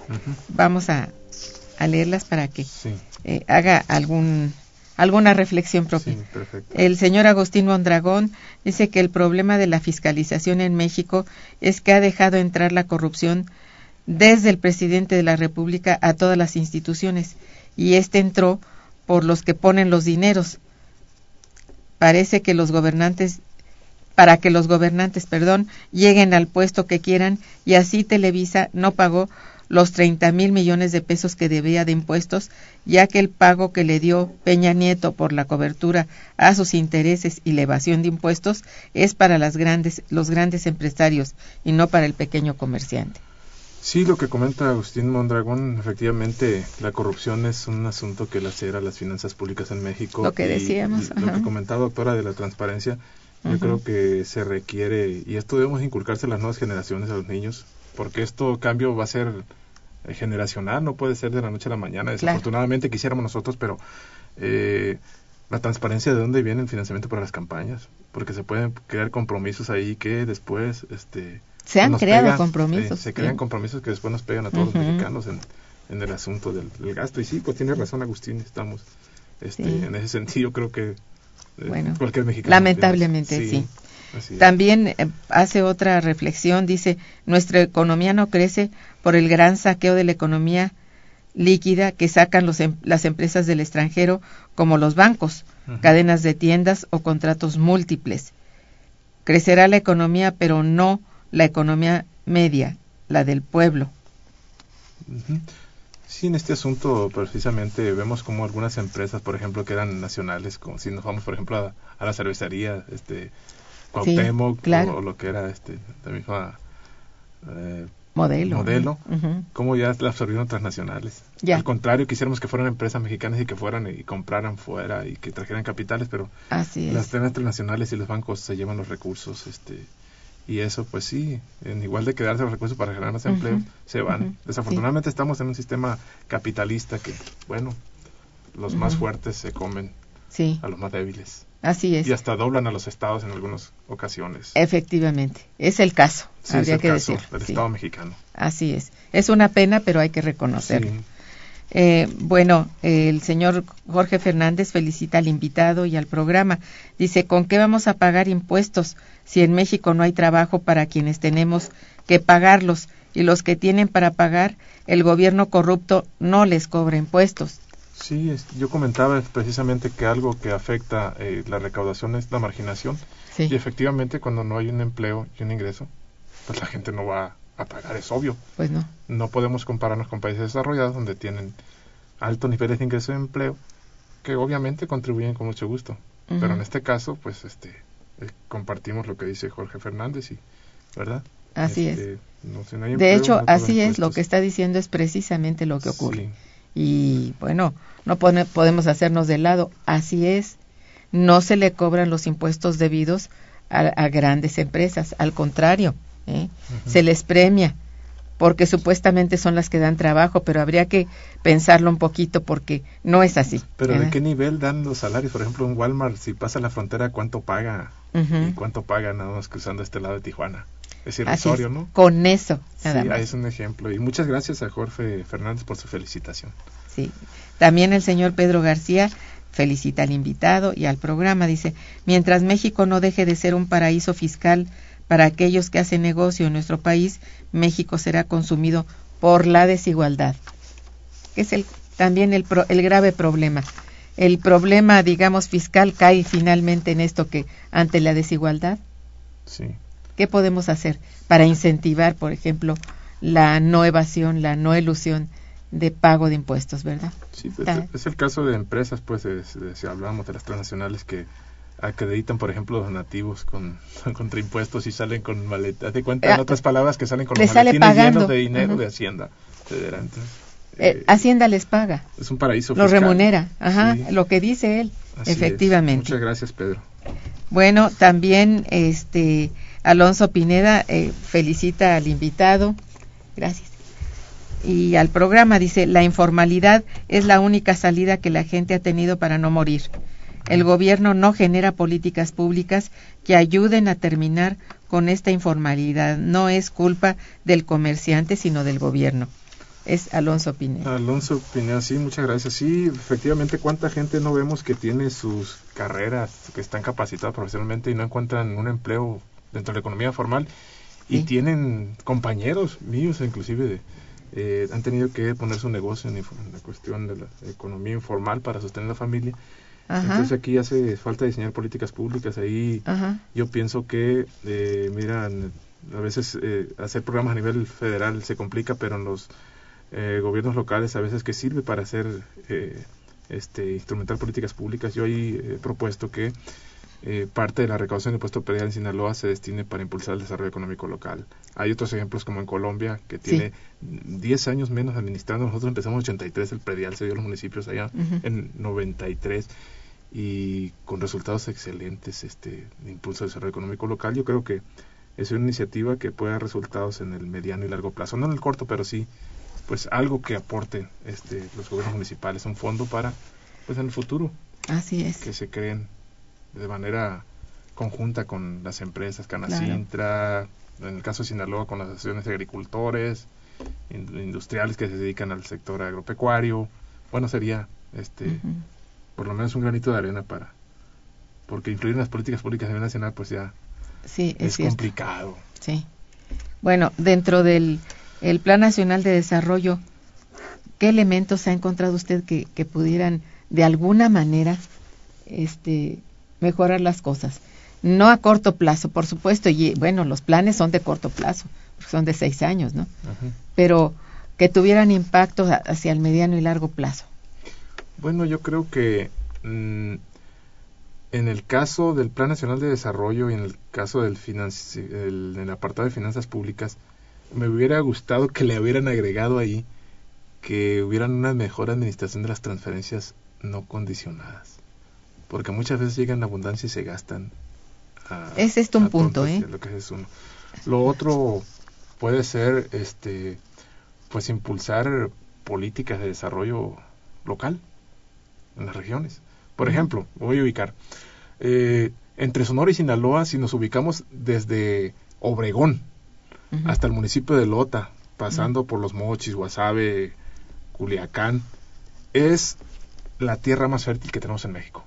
Vamos a, leerlas para que eh, haga algún alguna reflexión propia. el señor Agustín Mondragón dice que el problema de la fiscalización en México es que ha dejado entrar la corrupción desde el presidente de la República a todas las instituciones y este entró por los que ponen los dineros. Parece que los gobernantes para que los gobernantes, perdón, lleguen al puesto que quieran y así Televisa no pagó los 30 mil millones de pesos que debía de impuestos, ya que el pago que le dio Peña Nieto por la cobertura a sus intereses y la evasión de impuestos es para las grandes, los grandes empresarios y no para el pequeño comerciante. Sí, lo que comenta Agustín Mondragón, efectivamente, la corrupción es un asunto que lacera las finanzas públicas en México. Lo que decíamos. lo que comentaba doctora de la transparencia, yo creo que se requiere, y esto debemos inculcarse a las nuevas generaciones, a los niños, porque esto cambio va a ser eh, generacional, no puede ser de la noche a la mañana. Desafortunadamente quisiéramos nosotros, pero eh, la transparencia de dónde viene el financiamiento para las campañas, porque se pueden crear compromisos ahí que después, este, se han creado compromisos. se crean compromisos que después nos pegan a todos los mexicanos en, en el asunto del, gasto. Y sí, pues tiene razón Agustín, estamos este, en ese [laughs] sentido creo que bueno, Lamentablemente, sí. También eh, hace otra reflexión, dice, nuestra economía no crece por el gran saqueo de la economía líquida que sacan los, em, las empresas del extranjero, como los bancos, cadenas de tiendas o contratos múltiples. Crecerá la economía, pero no la economía media, la del pueblo. Sí, en este asunto precisamente vemos como algunas empresas, por ejemplo, que eran nacionales, como si nos vamos, por ejemplo, a, la cervecería, este, Cuauhtémoc, o, lo que era este, la misma eh, modelo, modelo como ya la absorbieron transnacionales. Al contrario, quisiéramos que fueran empresas mexicanas y que fueran y compraran fuera y que trajeran capitales, pero las transnacionales y los bancos se llevan los recursos, este, y eso pues sí, en igual de quedarse los recursos para generar más empleo, se van. Desafortunadamente estamos en un sistema capitalista que, bueno, los más fuertes se comen a los más débiles. Así es. Y hasta doblan a los estados en algunas ocasiones. Efectivamente, es el caso, habría es que caso del Estado mexicano. Así es. Es una pena, pero hay que reconocerlo. Eh, bueno, el señor Jorge Fernández felicita al invitado y al programa. Dice, ¿con qué vamos a pagar impuestos si en México no hay trabajo para quienes tenemos que pagarlos y los que tienen para pagar, el gobierno corrupto no les cobra impuestos? Sí, yo comentaba precisamente que algo que afecta eh, la recaudación es la marginación. Y efectivamente cuando no hay un empleo y un ingreso, pues la gente no va a pagar, es obvio. Pues no. No podemos compararnos con países desarrollados donde tienen altos niveles de ingreso de empleo que obviamente contribuyen con mucho gusto. Pero en este caso, pues este eh, compartimos lo que dice Jorge Fernández y, ¿verdad? Así es. Este, de hecho, así es, lo que está diciendo es precisamente lo que ocurre. Y bueno, no podemos hacernos de lado, así es. No se le cobran los impuestos debidos a, grandes empresas, al contrario, ¿eh? se les premia porque supuestamente son las que dan trabajo, pero habría que pensarlo un poquito porque no es así. Pero ¿de qué nivel dan los salarios? Por ejemplo, en Walmart, si pasa la frontera, ¿cuánto paga? ¿Y cuánto paga nada más cruzando este lado de Tijuana? Es irrisorio, ¿no? Con eso, nada sí, es un ejemplo. Y muchas gracias a Jorge Fernández por su felicitación. Sí. También el señor Pedro García felicita al invitado y al programa. Dice, mientras México no deje de ser un paraíso fiscal, para aquellos que hacen negocio en nuestro país, México será consumido por la desigualdad. Es el, también el, el grave problema. El problema, digamos, fiscal cae finalmente en esto que ante la desigualdad. Sí. ¿Qué podemos hacer para incentivar, por ejemplo, la no evasión, la no elusión de pago de impuestos, verdad? Sí, pues, es el caso de empresas, pues, si hablamos de las transnacionales que acreditan, por ejemplo, donativos con [laughs] contra impuestos y salen con maletas. de cuenta, en ah, otras palabras, que salen con los maletines llenos de dinero de Hacienda eh, eh, Hacienda les paga. Es un paraíso Lo remunera, ajá, lo que dice él, efectivamente. Muchas gracias, Pedro. Bueno, también este Alonso Pineda eh, felicita al invitado. Gracias. Y al programa dice, la informalidad es la única salida que la gente ha tenido para no morir el gobierno no genera políticas públicas que ayuden a terminar con esta informalidad. No es culpa del comerciante, sino del gobierno. Es Alonso Pineda. Alonso Pineda, sí, muchas gracias. Sí, efectivamente, ¿cuánta gente no vemos que tiene sus carreras, que están capacitados profesionalmente y no encuentran un empleo dentro de la economía formal? Y tienen compañeros míos, inclusive, de, eh, han tenido que poner su negocio en, la cuestión de la economía informal para sostener la familia. Entonces aquí hace falta diseñar políticas públicas. Ahí yo pienso que, eh, miran, a veces eh, hacer programas a nivel federal se complica, pero en los eh, gobiernos locales a veces que sirve para hacer, eh, este, instrumentar políticas públicas. Yo ahí he propuesto que eh, parte de la recaudación de impuesto predial en Sinaloa se destine para impulsar el desarrollo económico local. Hay otros ejemplos como en Colombia, que tiene 10 años menos administrando. Nosotros empezamos en 83, el predial se dio a los municipios allá en 93 y con resultados excelentes este, de impulso del desarrollo económico local. Yo creo que es una iniciativa que puede dar resultados en el mediano y largo plazo, no en el corto, pero sí pues algo que aporte este, los gobiernos municipales, un fondo para pues en el futuro. Así es. Que se creen de manera conjunta con las empresas, Canacintra, en el caso de Sinaloa con las asociaciones de agricultores, industriales que se dedican al sector agropecuario. Bueno, sería este por lo menos un granito de arena para porque influir en las políticas públicas a nivel nacional pues ya sí, es, complicado. Sí. Bueno, dentro del el Plan Nacional de Desarrollo, ¿qué elementos ha encontrado usted que, que pudieran de alguna manera este, mejorar las cosas? No a corto plazo, por supuesto, y bueno, los planes son de corto plazo, son de seis años, ¿no? Pero que tuvieran impacto hacia el mediano y largo plazo. Bueno, yo creo que mm, en el caso del Plan Nacional de Desarrollo y en el caso del el, en el apartado de finanzas públicas, me hubiera gustado que le hubieran agregado ahí que hubieran una mejor administración de las transferencias no condicionadas. Porque muchas veces llegan en abundancia y se gastan. es esto un punto, ¿eh? Lo, que es uno. lo otro puede ser, este, pues impulsar políticas de desarrollo local en las regiones. Por ejemplo, voy a ubicar, eh, entre Sonora y Sinaloa, si nos ubicamos desde Obregón, hasta el municipio de Lota, pasando por los Mochis, Guasave, Culiacán, es la tierra más fértil que tenemos en México.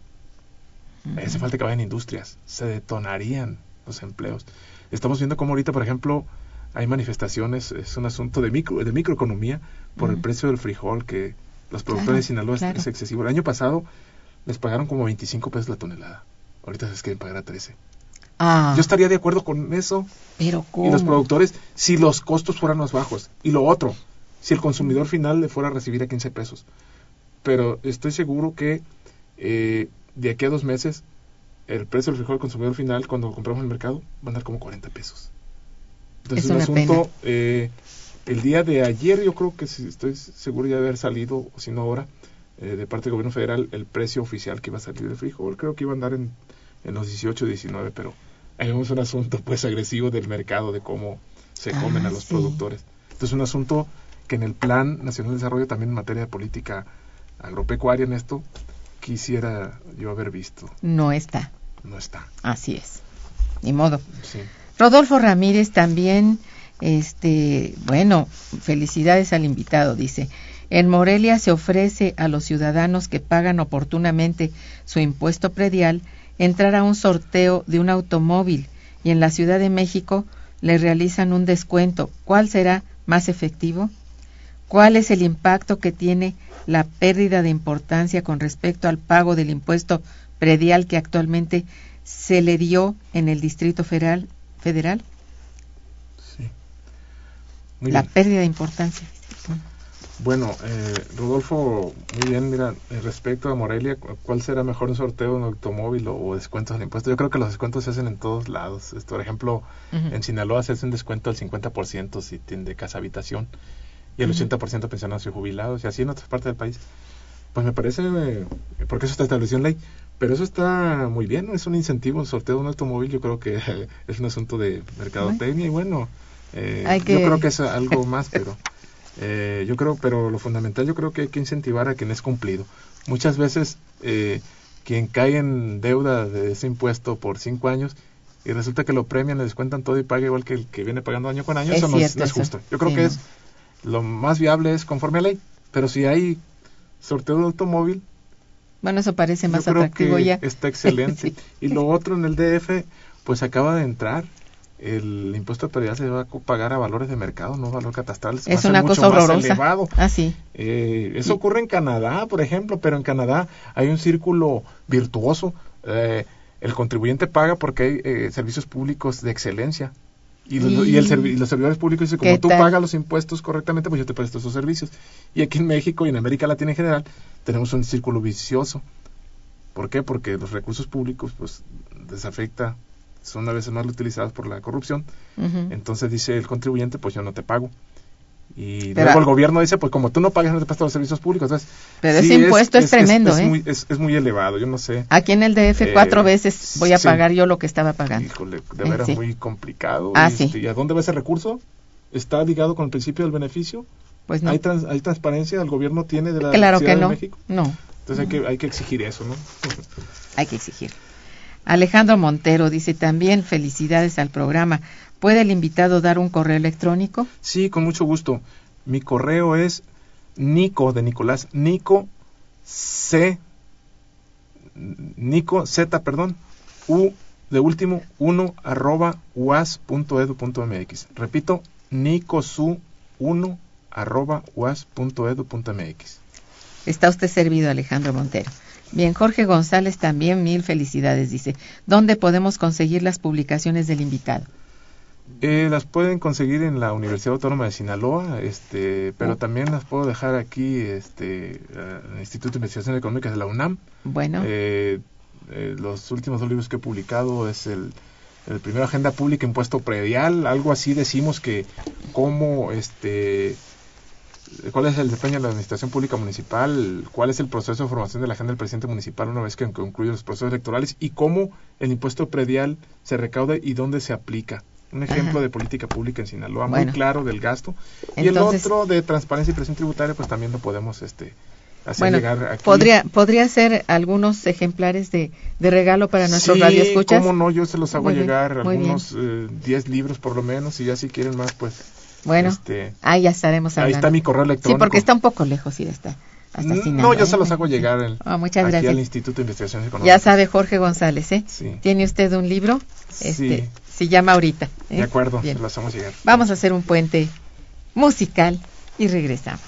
Hace falta que vayan industrias, se detonarían los empleos. Estamos viendo cómo ahorita, por ejemplo, hay manifestaciones, es un asunto de micro, de microeconomía por el precio del frijol que los productores de Sinaloa es excesivo. El año pasado les pagaron como 25 pesos la tonelada. Ahorita se quieren pagar a 13. Ah. Yo estaría de acuerdo con eso. Pero Y los productores, si los costos fueran más bajos. Y lo otro, si el consumidor final le fuera a recibir a 15 pesos. Pero estoy seguro que eh, de aquí a dos meses, el precio del frijol al consumidor final, cuando lo compramos en el mercado, va a andar como 40 pesos. Entonces, es un asunto, eh, el día de ayer, yo creo que estoy seguro de haber salido, o si no ahora, eh, de parte del gobierno federal, el precio oficial que iba a salir del frijol. Creo que iba a andar en, en los 18, 19, pero es un asunto pues agresivo del mercado, de cómo se comen a ah, los productores. Entonces es un asunto que en el Plan Nacional de Desarrollo, también en materia de política agropecuaria, en esto, quisiera yo haber visto. No está. No está. Así es. Ni modo. Rodolfo Ramírez también, este, bueno, felicidades al invitado, dice. En Morelia se ofrece a los ciudadanos que pagan oportunamente su impuesto predial entrar a un sorteo de un automóvil y en la Ciudad de México le realizan un descuento. ¿Cuál será más efectivo? ¿Cuál es el impacto que tiene la pérdida de importancia con respecto al pago del impuesto predial que actualmente se le dio en el Distrito Federal? federal? La pérdida de importancia. Bueno, eh, Rodolfo, muy bien, mira, respecto a Morelia, ¿cuál será mejor un sorteo en automóvil o, descuentos al impuesto? Yo creo que los descuentos se hacen en todos lados. Por ejemplo, en Sinaloa se hace un descuento del 50% si tiene casa habitación y el 80% pensionados y jubilados y así en otras partes del país. Pues me parece, eh, porque eso está establecido en ley, pero eso está muy bien, es un incentivo, un sorteo de un automóvil, yo creo que [laughs] es un asunto de mercadotecnia y bueno, eh, yo creo que es algo [laughs] más, pero... Eh, yo creo, pero lo fundamental yo creo que hay que incentivar a quien es cumplido. Muchas veces eh, quien cae en deuda de ese impuesto por cinco años y resulta que lo premian, le descuentan todo y paga igual que el que viene pagando año con año, Es eso no, es, no justo. Yo creo Sí, que no. es lo más viable es conforme a ley, pero si hay sorteo de automóvil, Bueno, eso parece más yo creo atractivo que ya. está excelente. Sí. [laughs] Y lo otro en el DF, pues acaba de entrar. El impuesto de predial se va a pagar a valores de mercado, no valor catastral. Va a Es ser una mucho cosa más horrorosa. elevado. Ah. Eh, eso ocurre en Canadá, por ejemplo, pero en Canadá hay un círculo virtuoso. Eh, el contribuyente paga porque hay eh, servicios públicos de excelencia. Y, el servi- y los servidores públicos dicen, ¿Qué como tú tal? pagas los impuestos correctamente, pues yo te presto esos servicios. Y aquí en México y en América Latina en general tenemos un círculo vicioso. ¿Por qué? Porque los recursos públicos pues desafecta, son a veces mal utilizados por la corrupción. Entonces dice el contribuyente, pues yo no te pago. Y Pero- luego el gobierno dice, pues como tú no pagas, no te presto los servicios públicos. Entonces, Pero ese impuesto es tremendo, ¿eh? Muy, es, es muy elevado, yo no sé. Aquí en el DF Eh, cuatro veces voy a sí. pagar yo lo que estaba pagando. Híjole, de Eh, veras sí. muy complicado. Ah, sí. este, ¿Y a dónde va ese recurso? ¿Está ligado con el principio del beneficio? Pues no. ¿Hay, trans- ¿Hay transparencia? ¿El gobierno tiene de la Claro que Ciudad de no. México? No, Entonces hay que, hay que exigir eso, ¿no? hay que exigir. Alejandro Montero dice también felicidades al programa. ¿Puede el invitado dar un correo electrónico? Sí, con mucho gusto. Mi correo es Nico de Nicolás, Nico C, Nico Z, perdón, U de último, 1 arroba uas.edu.mx. Repito, nicosu 1 arroba uas.edu.mx. Está usted servido, Alejandro Montero. Bien, Jorge González también mil felicidades, dice. ¿Dónde podemos conseguir las publicaciones del invitado? Eh, las pueden conseguir en la Universidad Autónoma de Sinaloa, este, pero Oh. también las puedo dejar aquí, este, eh, en el Instituto de Investigaciones Económicas de la UNAM. Bueno, Eh, eh, los últimos dos libros que he publicado es el, el primero Agenda Pública Impuesto Predial, algo así decimos que cómo este cuál es el desempeño de la administración pública municipal, cuál es el proceso de formación de la agenda del presidente municipal una vez que concluyen los procesos electorales y cómo el impuesto predial se recauda y dónde se aplica. Un ejemplo Ajá. de política pública en Sinaloa, Bueno. muy claro del gasto. y el otro de transparencia y presión tributaria, pues también lo podemos este hacer bueno, llegar aquí. podría podría ser algunos ejemplares de, de regalo para nuestros sí, radioescuchas. cómo no, yo se los hago Muy llegar bien. algunos eh, 10 libros por lo menos y ya si quieren más pues Bueno, este, ahí ya estaremos ahí está mi correo electrónico. Sí, porque está un poco lejos hasta, hasta Mm, Sinaloa, No, yo se los hago llegar el- Ah, muchas aquí gracias. al Instituto de Investigaciones Económicas. Ya sabe Jorge González, ¿eh? Sí. Tiene usted un libro, Sí. este, se llama ahorita. ¿eh? De acuerdo, Bien. se los hacemos llegar. Vamos a hacer un puente musical y regresamos.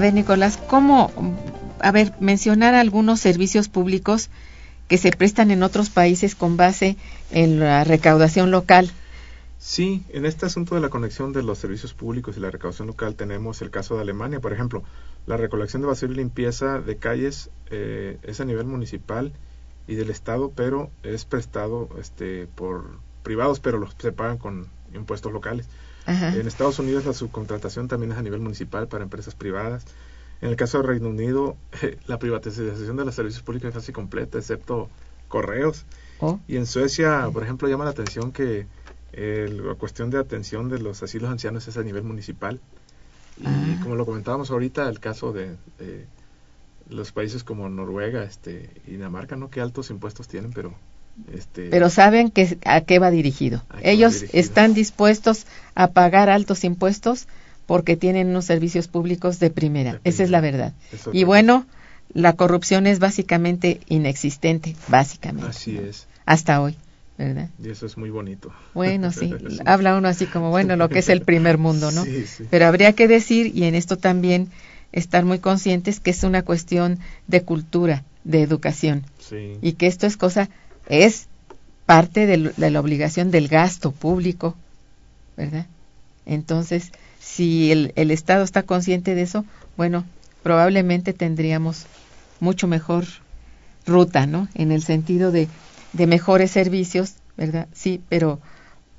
Ver, Nicolás, ¿cómo, a ver, mencionar algunos servicios públicos que se prestan en otros países con base en la recaudación local? Sí, en este asunto de la conexión de los servicios públicos y la recaudación local tenemos el caso de Alemania, por ejemplo, la recolección de basura y limpieza de calles eh, es a nivel municipal y del estado, pero es prestado este por privados, pero los se pagan con impuestos locales. Ajá. En Estados Unidos la subcontratación también es a nivel municipal para empresas privadas. En el caso del Reino Unido, [laughs] la privatización de los servicios públicos es casi completa, excepto correos. Oh, Y en Suecia, por ejemplo, llama la atención que eh, la cuestión de atención de los asilos ancianos es a nivel municipal. Y Ah. como lo comentábamos ahorita, el caso de eh, los países como Noruega este, y Dinamarca, ¿no? Qué altos impuestos tienen, pero... Este, pero saben que a qué va dirigido. ¿A qué va Ellos dirigido? están dispuestos a pagar altos impuestos porque tienen unos servicios públicos de primera. De Esa es la verdad. Y bueno, la corrupción es básicamente inexistente, básicamente. Así es, Hasta hoy, ¿verdad? y eso es muy bonito. Bueno, [laughs] sí, Sí. habla uno así como, bueno, lo que es el primer mundo, ¿no? Sí, sí. Pero habría que decir, y en esto también estar muy conscientes, que es una cuestión de cultura, de educación, Sí. y que esto es cosa, es parte del- de, la obligación del gasto público, ¿verdad? Entonces, si el, el Estado está consciente de eso, bueno, probablemente tendríamos mucho mejor ruta, ¿no? En el sentido de, de mejores servicios, ¿verdad? Sí, pero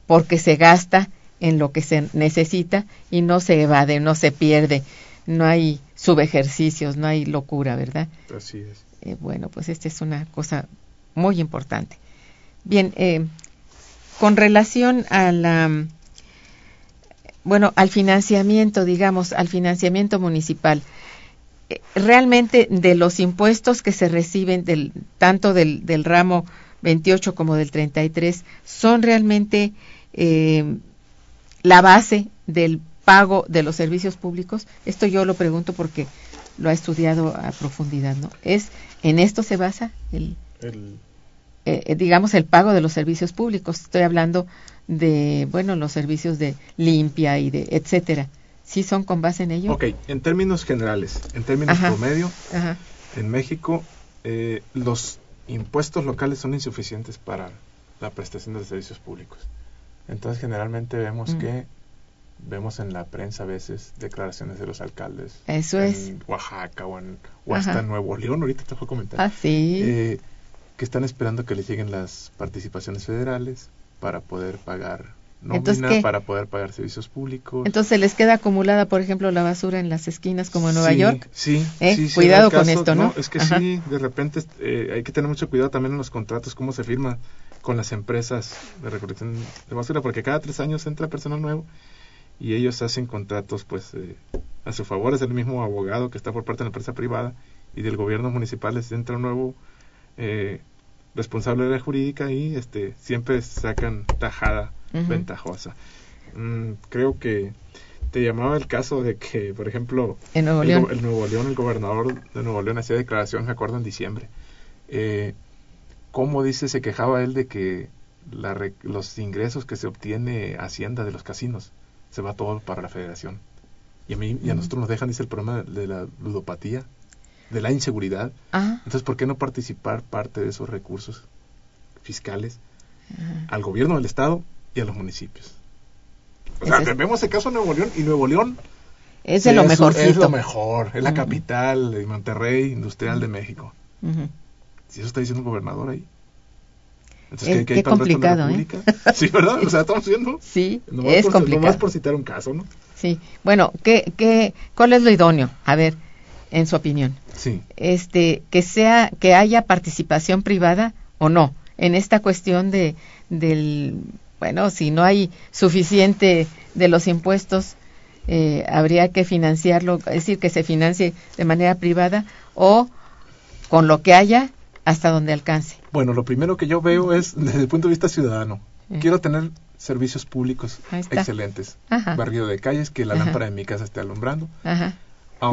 porque se gasta en lo que se necesita y no se evade, no se pierde, no hay subejercicios, no hay locura, ¿verdad? Así es. Eh, bueno, pues esta es una cosa muy importante. Bien, eh, con relación a la, bueno, al financiamiento, digamos, al financiamiento municipal, eh, realmente de los impuestos que se reciben del, tanto del, del ramo 28 como del 33 son realmente eh, la base del pago de los servicios públicos. Esto yo lo pregunto porque lo ha estudiado a profundidad, ¿no? Es en esto se basa el, El, eh, eh, digamos, el pago de los servicios públicos. Estoy hablando de, bueno, los servicios de limpia y de etcétera. ¿Sí son con base en ello? ok, en términos generales, en términos Ajá. promedio, Ajá. en México eh, los impuestos locales son insuficientes para la prestación de servicios públicos. Entonces generalmente vemos Mm. que vemos en la prensa a veces declaraciones de los alcaldes Eso en es. Oaxaca o, en, o hasta Nuevo León, ahorita te voy a comentar, Ah, sí. eh, que están esperando que les lleguen las participaciones federales para poder pagar nómina, para poder pagar servicios públicos. Entonces les queda acumulada, por ejemplo, la basura en las esquinas como en Nueva Sí, York. Sí, ¿Eh? sí, Cuidado con esto, ¿no? Es que Ajá. sí, de repente eh, hay que tener mucho cuidado también en los contratos, cómo se firma con las empresas de recolección de basura, porque cada tres años entra personal nuevo y ellos hacen contratos pues eh, a su favor, es el mismo abogado que está por parte de la empresa privada y del gobierno municipal les entra un nuevo eh, responsable de la jurídica y este siempre sacan tajada ventajosa. Mm, creo que te llamaba el caso de que, por ejemplo, En Nuevo el, León. go- el Nuevo León, el gobernador de Nuevo León hacía declaración, me acuerdo, en diciembre. Eh, ¿Cómo dice, se quejaba él de que la los ingresos que se obtiene Hacienda de los casinos se va todo para la federación? Y a mí y a nosotros nos dejan, dice, el problema de la ludopatía, de la inseguridad. Ah, Entonces, ¿por qué no participar parte de esos recursos fiscales ajá. al gobierno del Estado y a los municipios? O sea, vemos el caso de Nuevo León y Nuevo León es de lo mejorcito. Es lo mejor, es la capital de Monterrey industrial de México. Si eso está diciendo un gobernador ahí. Entonces, Eh, ¿qué, qué qué complicado, ¿eh? [laughs] Sí, ¿verdad? O sea, estamos viendo. Sí, Nomás es por, complicado. nomás por citar un caso, ¿no? Sí. Bueno, ¿qué, qué, ¿cuál es lo idóneo? A ver, en su opinión. Sí. este que sea que haya participación privada o no en esta cuestión de del bueno si no hay suficiente de los impuestos eh, habría que financiarlo es decir que se financie de manera privada o con lo que haya hasta donde alcance Bueno, lo primero que yo veo es desde el punto de vista ciudadano. Mm. Quiero tener servicios públicos excelentes. Ajá. Barrido de calles, que la Ajá. lámpara de mi casa esté alumbrando. Ajá.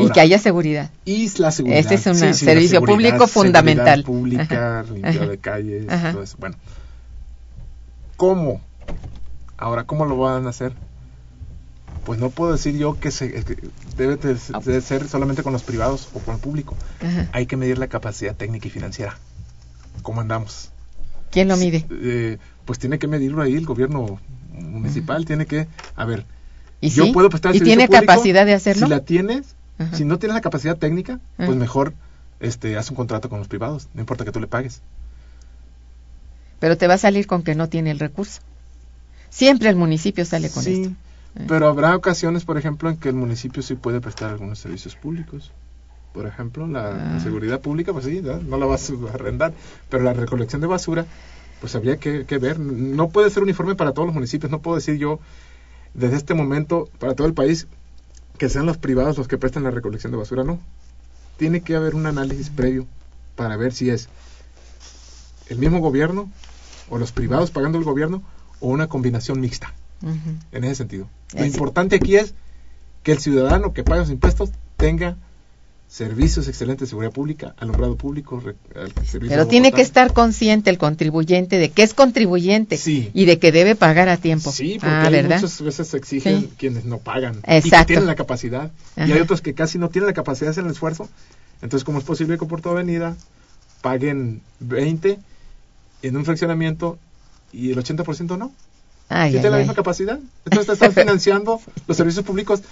Y que haya seguridad Y la seguridad. Este es un Sí, sí, la servicio público fundamental. pública, limpiado de calles, Ajá. todo eso. Bueno, ¿cómo? Ahora, ¿cómo lo van a hacer? Pues no puedo decir yo que, se, que debe de, Ah. de ser solamente con los privados o con el público. Ajá. Hay que medir la capacidad técnica y financiera. ¿Cómo andamos? quién lo mide Eh, pues tiene que medirlo ahí el gobierno municipal, tiene que, a ver, y yo sí? puedo prestar y servicio tiene público, capacidad de hacerlo Si la tienes, Ajá. si no tienes la capacidad técnica, pues mejor este, haz un contrato con los privados, no importa que tú le pagues. pero te va a salir con que no tiene el recurso siempre el municipio sale con sí, esto Eh. pero habrá ocasiones, por ejemplo, en que el municipio sí puede prestar algunos servicios públicos. por ejemplo, la, ah. seguridad pública, pues sí, ¿no? la vas a arrendar, pero la recolección de basura, pues habría que, ver. No puede ser uniforme para todos los municipios, no puedo decir yo desde este momento para todo el país que sean los privados los que presten la recolección de basura, no. Tiene que haber un análisis previo para ver si es el mismo gobierno o los privados pagando el gobierno o una combinación mixta. En ese sentido. Lo importante aquí es que el ciudadano que paga los impuestos tenga servicios excelentes de seguridad pública, alumbrado público, Pero tiene que estar consciente el contribuyente de que es contribuyente y de que debe pagar a tiempo. Sí, porque ah, muchas veces exigen quienes no pagan y que tienen la capacidad. Y hay otros que casi no tienen la capacidad de hacer el esfuerzo. Entonces, ¿cómo es posible que por toda avenida paguen 20 en un fraccionamiento y el 80% no? tiene la misma capacidad. Entonces están [laughs] financiando los servicios públicos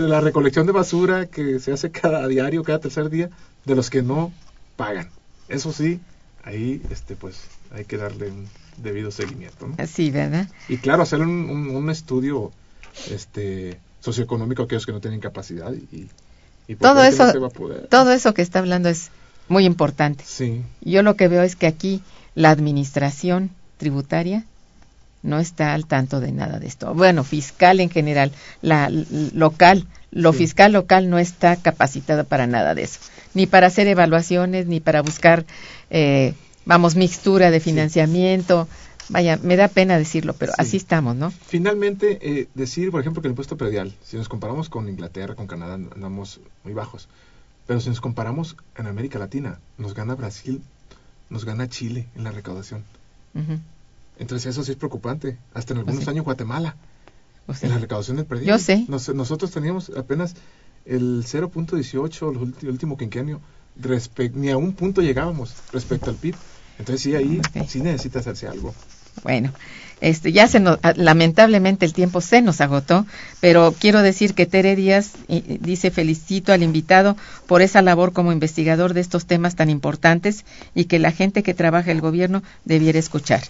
de la recolección de basura que se hace cada diario, cada tercer día, de los que no pagan. Eso sí, ahí este pues hay que darle un debido seguimiento. ¿no? Sí, ¿verdad? Y claro, hacer un, un, estudio este socioeconómico a aquellos que no tienen capacidad y, todo eso todo eso que está hablando es muy importante. Sí. Yo lo que veo es que aquí la administración tributaria no está al tanto de nada de esto. Bueno, fiscal en general, la local, lo fiscal local no está capacitado para nada de eso, ni para hacer evaluaciones, ni para buscar, eh, vamos, mixtura de financiamiento. Vaya, me da pena decirlo, pero así estamos, ¿no? Finalmente, eh, decir, por ejemplo, que el impuesto predial, si nos comparamos con Inglaterra, con Canadá, andamos muy bajos. Pero si nos comparamos en América Latina, nos gana Brasil, nos gana Chile en la recaudación. Entonces eso sí es preocupante. Hasta en algunos años Guatemala, en la recaudación del predial. Yo sé. nosotros teníamos apenas el 0.18, el último quinquenio, ni a un punto llegábamos respecto al PIB. Entonces sí, ahí sí necesita hacerse algo. Bueno, este, ya se nos, ah, lamentablemente el tiempo se nos agotó, pero quiero decir que Tere Díaz dice felicito al invitado por esa labor como investigador de estos temas tan importantes y que la gente que trabaja el gobierno debiera escuchar.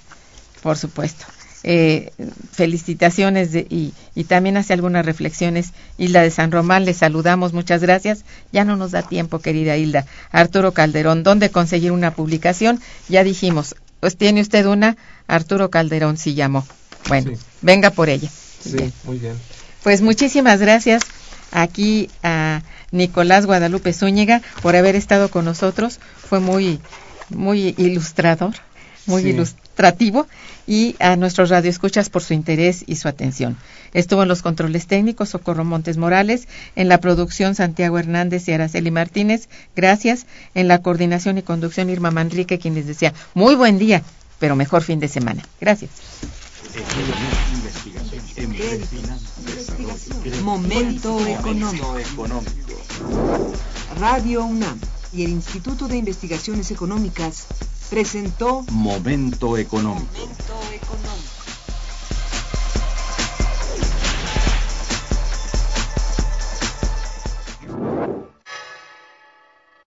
Por supuesto. Eh, felicitaciones y, también hace algunas reflexiones. Hilda de San Román, le saludamos, muchas gracias. Ya no nos da tiempo, querida Hilda. Arturo Calderón, ¿dónde conseguir una publicación? Ya dijimos, pues tiene usted una, Arturo Calderón sí llamó. Bueno, venga por ella. Sí, muy bien. Pues muchísimas gracias aquí a Nicolás Guadalupe Zúñiga por haber estado con nosotros. Fue muy, muy ilustrador, muy ilustrativo y a nuestros radioescuchas por su interés y su atención. Estuvo en los controles técnicos Socorro Montes Morales, en la producción Santiago Hernández y Araceli Martínez. Gracias. En la coordinación y conducción Irma Manrique, quien les decía muy buen día, pero mejor fin de semana. Gracias. Momento económico. Radio UNAM y el Instituto de Investigaciones Económicas presentó Momento Económico.